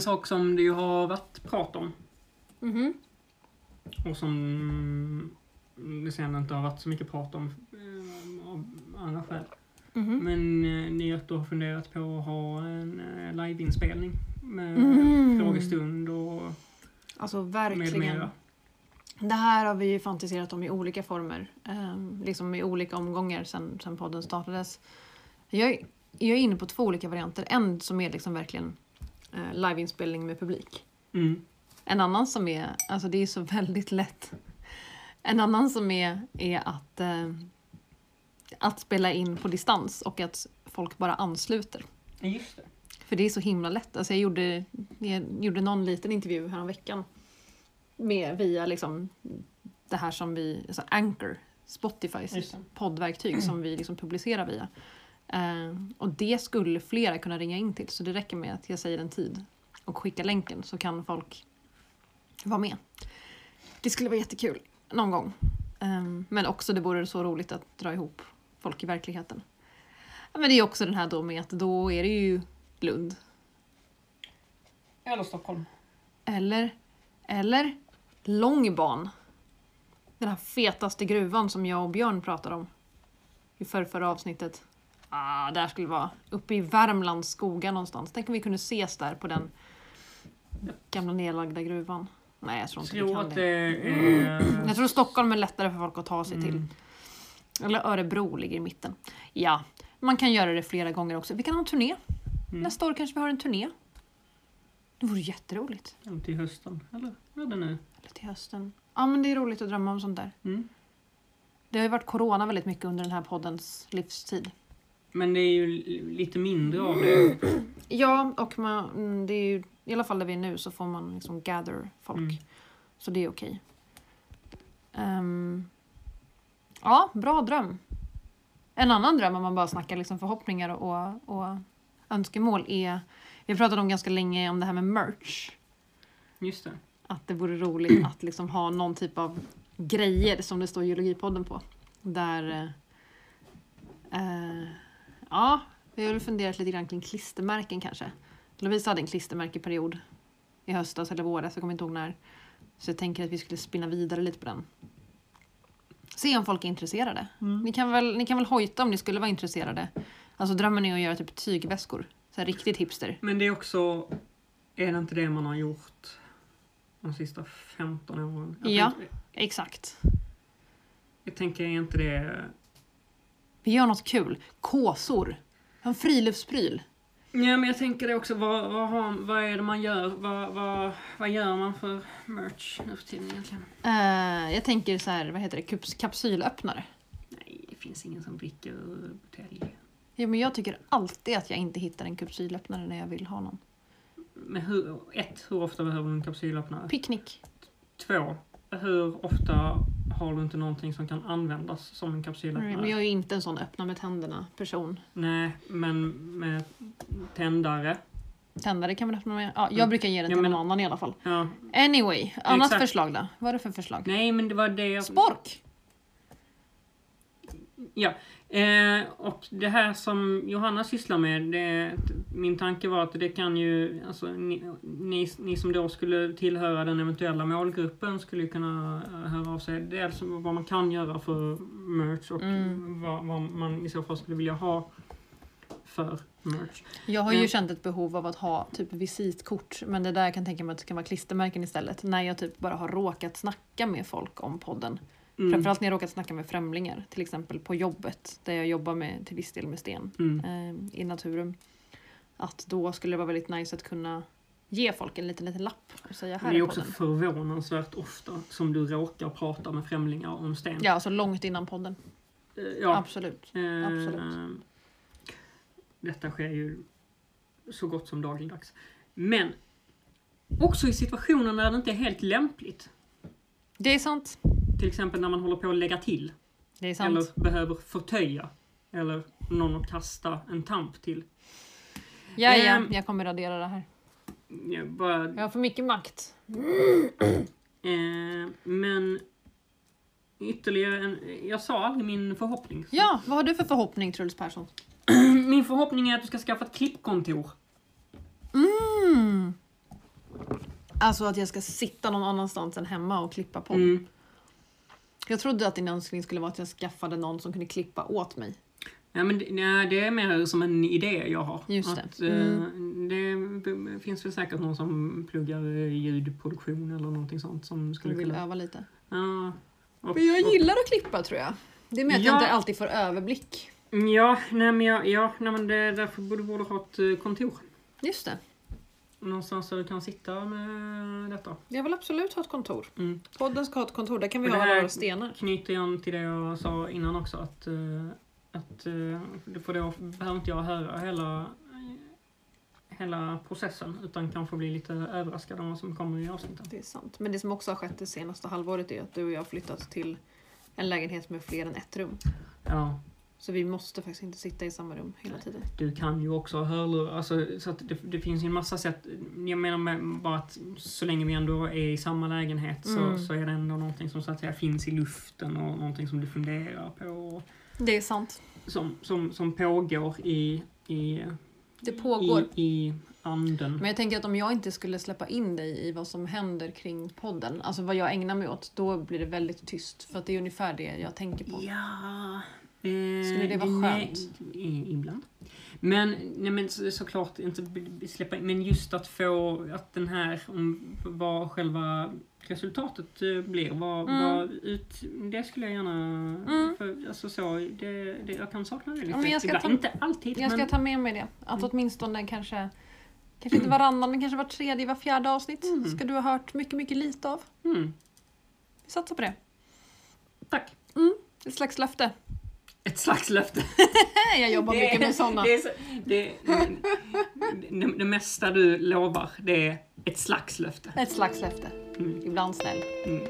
En sak som det ju har varit prat om Mhm. Och som mm, det sen inte har varit så mycket prat om eh, av andra skäl. Mhm. Men eh, ni att du har funderat på att ha en eh, liveinspelning med Mm. frågestund och Alltså med verkligen. mera. Det här har vi ju fantiserat om i olika former. ehm, liksom i olika omgångar sen, podden startades. Jag, är- jag är inne på två olika varianter. En som är liksom verkligen eh, liveinspelning med publik. Mm. En annan som är, alltså det är så väldigt lätt. En annan som är, är att, eh, att spela in på distans och att folk bara ansluter. Just det. För det är så himla lätt. Alltså jag, gjorde, jag gjorde någon liten intervju här veckan med via liksom det här som vi, alltså Anchor, Spotifys poddverktyg som vi liksom publicerar via. Eh, och det skulle flera kunna ringa in till så det räcker med att jag säger en tid och skickar länken så kan folk vara med. Det skulle vara jättekul någon gång. Eh, men också det vore så roligt att dra ihop folk i verkligheten. Men det är också den här då med att då är det ju Lund. Eller Stockholm. Eller, eller Långban. Den här fetaste gruvan som jag och Björn pratade om i förra, förra avsnittet. Ah, där skulle det vara. Uppe i Värmlands skogar någonstans. Tänk om vi kunde ses där på den gamla nedlagda gruvan. Nej, jag tror inte vi tror kan att det. är... Jag tror Stockholm är lättare för folk att ta sig till. Mm. Eller Örebro ligger i mitten. Ja, man kan göra det flera gånger också. Vi kan ha en turné. Mm. Nästa år kanske vi har en turné. Det vore jätteroligt. Eller till hösten. Eller vad det nu? Eller till hösten. Ja, men det är roligt att drömma om sånt där. Mm. Det har ju varit corona väldigt mycket under den här poddens livstid. Men det är ju li- lite mindre av det. [clears throat] Ja, och man, mm, det är ju, i alla fall där vi är nu så får man liksom gather folk. Mm. Så det är okej. Ehm, ja, bra dröm. En annan dröm om man bara snackar liksom förhoppningar och, och önskemål är... Vi pratat om ganska länge om det här med merch. Just det. Att det vore roligt [clears throat] att liksom ha någon typ av grejer som det står geologipodden på. Där... Eh, eh, ja, vi har väl funderat lite grann kring klistermärken kanske. Lovisa hade en klistermärkeperiod i höstas eller våras, jag kommer inte ihåg när. Så jag tänker att vi skulle spinna vidare lite på den. Se om folk är intresserade. Ni, kan väl, ni kan väl hojta om ni skulle vara intresserade. Alltså drömmen är att göra typ tygväskor. Så riktigt hipster. Men det är också... Är det inte det man har gjort de sista 15 åren? Jag Ja. tänker- Exakt. Jag tänker, är inte det... Vi gör något kul. Kåsor. En friluftspryl. Ja, men jag tänker det också. Vad, vad, har, vad är det man gör? Vad, vad, vad gör man för merch nu för tiden egentligen? Eh, jag tänker så här, vad heter det, Kups, kapsylöppnare. Nej, det finns ingen som dricker butelj. Ja, men jag tycker alltid att jag inte hittar en kapsylöppnare när jag vill ha någon. Men hur, ett, hur ofta behöver du en kapsylöppnare? Picknick. Två, hur ofta har du inte någonting som kan användas som en kapsylöppnare? Men jag är ju inte en sån öppna med tänderna person. Nej, men med tändare. Tändare kan man öppna med. Ja, jag Mm. brukar ge den Ja, till men- någon annan i alla fall. Ja. Anyway, annat Exakt. förslag då? Vad är det för förslag? Nej, men det var det jag... Spork! Ja, eh, och det här som Johanna sysslar med, det, min tanke var att det kan ju, alltså ni, ni, ni som då skulle tillhöra den eventuella målgruppen skulle kunna eh, höra av sig. Dels vad man kan göra för merch och Mm. vad, vad man i så fall skulle vilja ha för merch. Jag har ju Men- känt ett behov av att ha typ visitkort. Men det där jag kan tänka mig att det kan vara klistermärken istället. När jag typ bara har råkat snacka med folk om podden. Mm. Framförallt när jag råkat snacka med främlingar. Till exempel på jobbet. Där jag jobbar med, till viss del med sten. Mm. Eh, I Naturum. Att då skulle det vara väldigt nice att kunna ge folk en liten, liten lapp. Och säga här det är är också podden. förvånansvärt ofta som du råkar prata med främlingar om sten. Ja, alltså långt innan podden. Eh, ja. Absolut. Eh, Absolut. Detta sker ju så gott som dagligdags. Men också i situationer när det inte är helt lämpligt. Det är sant. Till exempel när man håller på att lägga till. Det är sant. Eller behöver förtöja. Eller någon att kasta en tamp till. Ja, ja, Ehm. jag kommer radera det här. Jag bara, Jag har för mycket makt. [clears throat] eh, men ytterligare en... Jag sa aldrig min förhoppning. Ja, vad har du för förhoppning Truls Persson? [clears throat] Min förhoppning är att du ska skaffa ett klippkontor. Mm. Alltså att jag ska sitta någon annanstans än hemma och klippa podd. Mm. Jag trodde att din önskning skulle vara att jag skaffade någon som kunde klippa åt mig. Ja, men det, nej, det är mer som en idé jag har. Just det. Att, eh, det finns väl säkert någon som pluggar eh, ljudproduktion eller någonting sånt som skulle vill kunna... öva lite. Ja, och, Men jag gillar att klippa tror jag. Det är med att Ja. jag inte alltid får överblick. Ja, nej men, jag, ja, nej, men det är därför du borde ha ett eh, kontor. Just det. Någonstans där du kan sitta med detta. Jag vill absolut ha ett kontor. Mm. Podden ska ha ett kontor, där kan vi Men ha här- några stenar. Knyter jag till det jag sa innan också att, eh, att eh, för då behöver inte jag höra hela, hela processen utan kanske bli lite överraskad om vad som kommer i avsnitten. Det är sant. Men det som också har skett det senaste halvåret är att du och jag har flyttat till en lägenhet med fler än ett rum. Ja, Så vi måste faktiskt inte sitta i samma rum hela tiden. du kan ju också ha hörlurar. Alltså, så att det, det finns ju en massa sätt. Jag menar med bara att så länge vi ändå är i samma lägenhet så, Mm. så är det ändå någonting som så att säga finns i luften och någonting som du funderar på. Det är sant. Som, som, som pågår i, i, Det pågår. i, i anden. Men jag tänker att om jag inte skulle släppa in dig i vad som händer kring podden, alltså vad jag ägnar mig åt, då blir det väldigt tyst. För att det är ungefär det jag tänker på. Ja... Skulle det vara nej, skönt? i- Ibland. Men, nej, men så, såklart inte släppa in, men just att få att den här, om vad själva resultatet eh, blir, vad, Mm. vad ut, det skulle jag gärna, Mm. för, alltså så, det, det, jag kan sakna det lite. Men jag ska ibland. ta- inte alltid, Jag ska men ta med mig det. Att Mm. åtminstone kanske, kanske inte varannan, men kanske var tredje, var fjärde avsnitt Mm. ska du ha hört mycket, mycket lite av. mm, Vi satsar på det. tack. Ett slags löfte. Ett slags löfte. [laughs] Jag jobbar mycket med sådana. Det, det, det, det mesta du lovar, det är ett slags löfte. Ett slags löfte. Mm. Ibland snäll. Mm.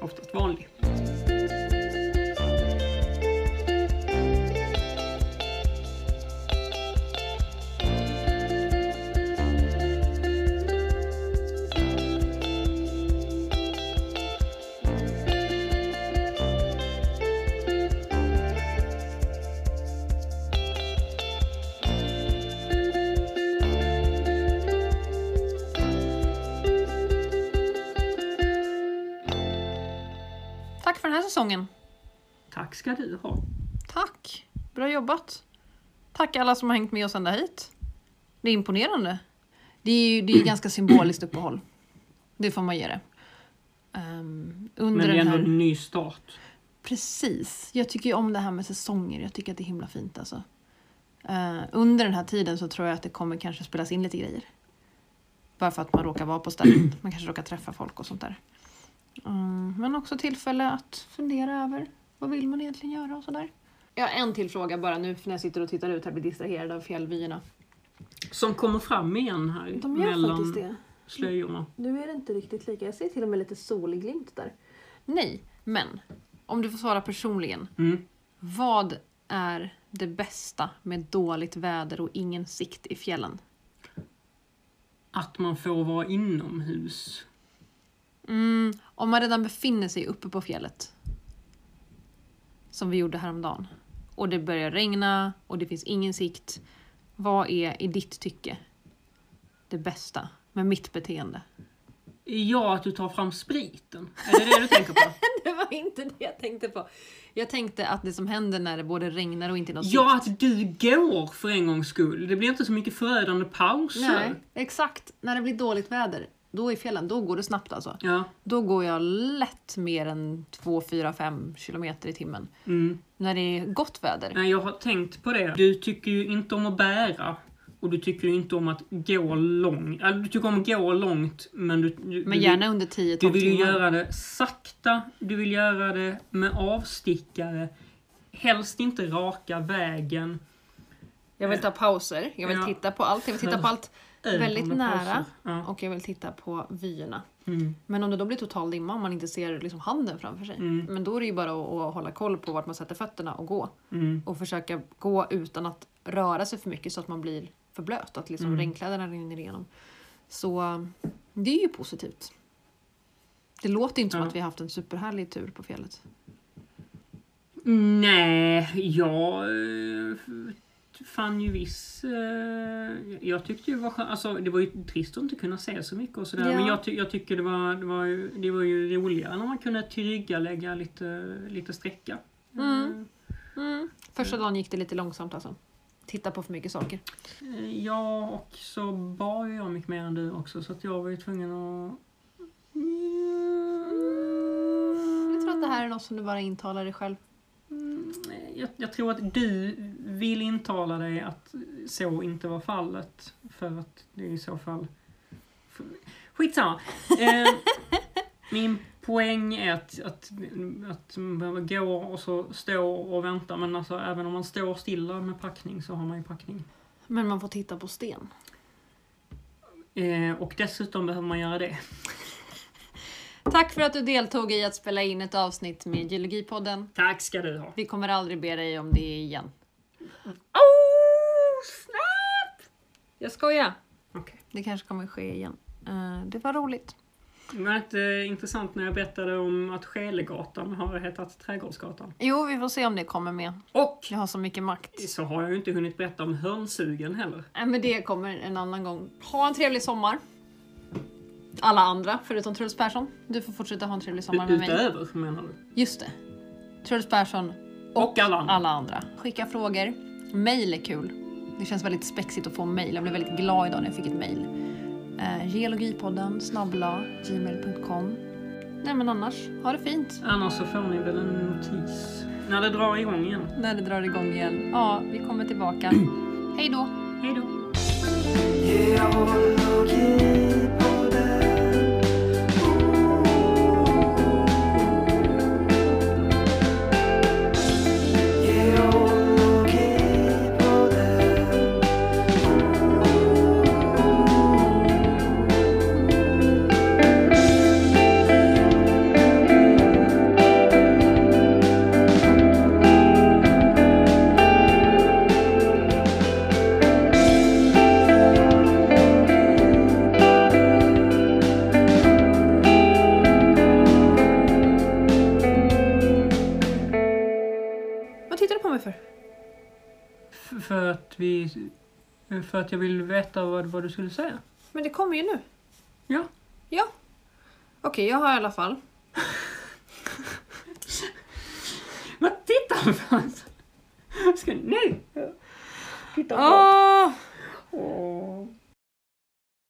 Oftast vanlig. Säsongen. Tack ska du ha. Tack. Bra jobbat. Tack alla som har hängt med oss ända hit. Det är imponerande. Det är ju det är ganska symboliskt uppehåll. Det får man ge det. Under Men det är ändå här... en ny start. Precis. Jag tycker ju om det här med säsonger. Jag tycker att det är himla fint alltså. Eh, under den här tiden så tror jag att det kommer kanske spelas in lite grejer. Bara för att man råkar vara på stället. Man kanske råkar träffa folk och sånt där. Mm, men också tillfälle att fundera över vad vill man egentligen göra och sådär. Jag har en till fråga bara nu när jag sitter och tittar ut här blir distraherad av fjällvyerna. Som kommer fram igen här De gör mellan faktiskt det. slöjorna. Nu är det inte riktigt lika. Jag ser till och med lite solglimt där. Nej, men om du får svara personligen. Mm. Vad är det bästa med dåligt väder och ingen sikt i fjällen? Att man får vara inomhus. Mm, om man redan befinner sig uppe på fjället. Som vi gjorde häromdagen. Och det börjar regna och det finns ingen sikt. Vad är i ditt tycke det bästa med mitt beteende? Ja, att du tar fram spriten. Är det det du tänker på? [laughs] Det var inte det jag tänkte på. Jag tänkte att det som händer när det både regnar och inte är någon Ja, sikt. att du går för en gångs skull. Det blir inte så mycket förödande pauser. Nej, exakt. När det blir dåligt väder, då i fjällen, då går det snabbt alltså. Ja. Då går jag lätt mer än 2, 4, 5 kilometer i timmen. Mm. När det är gott väder. Nej, jag har tänkt på det. Du tycker ju inte om att bära. Och du tycker ju inte om att gå långt. Alltså, du tycker om att gå långt, men du... du Men gärna under 10-12 timmar. Du vill ju göra det sakta, du vill göra det med avstickare. Helst inte raka vägen. Jag vill ta pauser, jag vill Ja. titta på allt. Jag vill titta på allt väldigt nära. Ja. Och jag vill titta på vyerna. Mm. Men om det då blir total dimma och man inte ser liksom handen framför sig. Mm. Men då är det ju bara att, att hålla koll på vart man sätter fötterna och gå. Mm. Och försöka gå utan att röra sig för mycket så att man blir för blöt. Att liksom Mm. regnkläderna rinner igenom. Så det är ju positivt. Det låter inte som Ja. att vi har haft en superhärlig tur på fjället. Nej, jag eh, fann ju viss... Eh, jag tyckte ju var skö- alltså det var ju trist att inte kunna se så mycket och sådär. Ja. Men jag, ty- jag tycker det var, det, var ju, det var ju roligare när man kunde tillryggalägga lite, lite sträcka. Mm. Mm. Första dagen gick det lite långsamt alltså. Titta på för mycket saker. Eh, Ja, och så bar ju jag mycket mer än du också så att jag var ju tvungen att... Jag tror att det här är något som du bara intalar dig själv. Mm, Jag, jag tror att du vill intala dig att så inte var fallet. För att det är i så fall... Skitsamma. Eh, [laughs] min poäng är att, att, att man behöver gå och så stå och vänta. Men alltså även om man står stilla med packning så har man ju packning. Men man får titta på sten. Eh, och dessutom behöver man göra det. Tack för att du deltog i att spela in ett avsnitt med Geologipodden. Tack ska du ha. Vi kommer aldrig be dig om det igen. Oh, snap! Jag skojar. Okej. Det kanske kommer ske igen. Eh, det var roligt. Det var inte intressant när jag berättade om att Skelegatan har hetat Trädgårdsgatan. Jo, vi får se om det kommer med. Och Jag har så mycket makt. så har jag ju inte hunnit berätta om hörnsugen heller. Nej, men det kommer en annan gång. Ha en trevlig sommar. Alla andra, förutom Truls Persson. Du får fortsätta ha en trevlig sommar med mig. Utöver menar du? Just det. Truls Persson Och alla andra. alla andra. Skicka frågor. Mail är kul. Det känns väldigt spexigt att få mail. Jag blev väldigt glad idag när jag fick ett mail. Eh, geologipodden snabbla gmail.com. Nej men annars, ha det fint. Annars så får ni väl en notis när det drar igång igen. När det drar igång igen. Ja, vi kommer tillbaka. [clears throat] Hej då! Hej då! För att vi... För att jag vill veta vad, vad du skulle säga. Men det kommer ju nu. Ja. Ja. Okej, jag har i alla fall. [laughs] Vad tittar du på? Ska, nej! Titta på. Åh! Åh.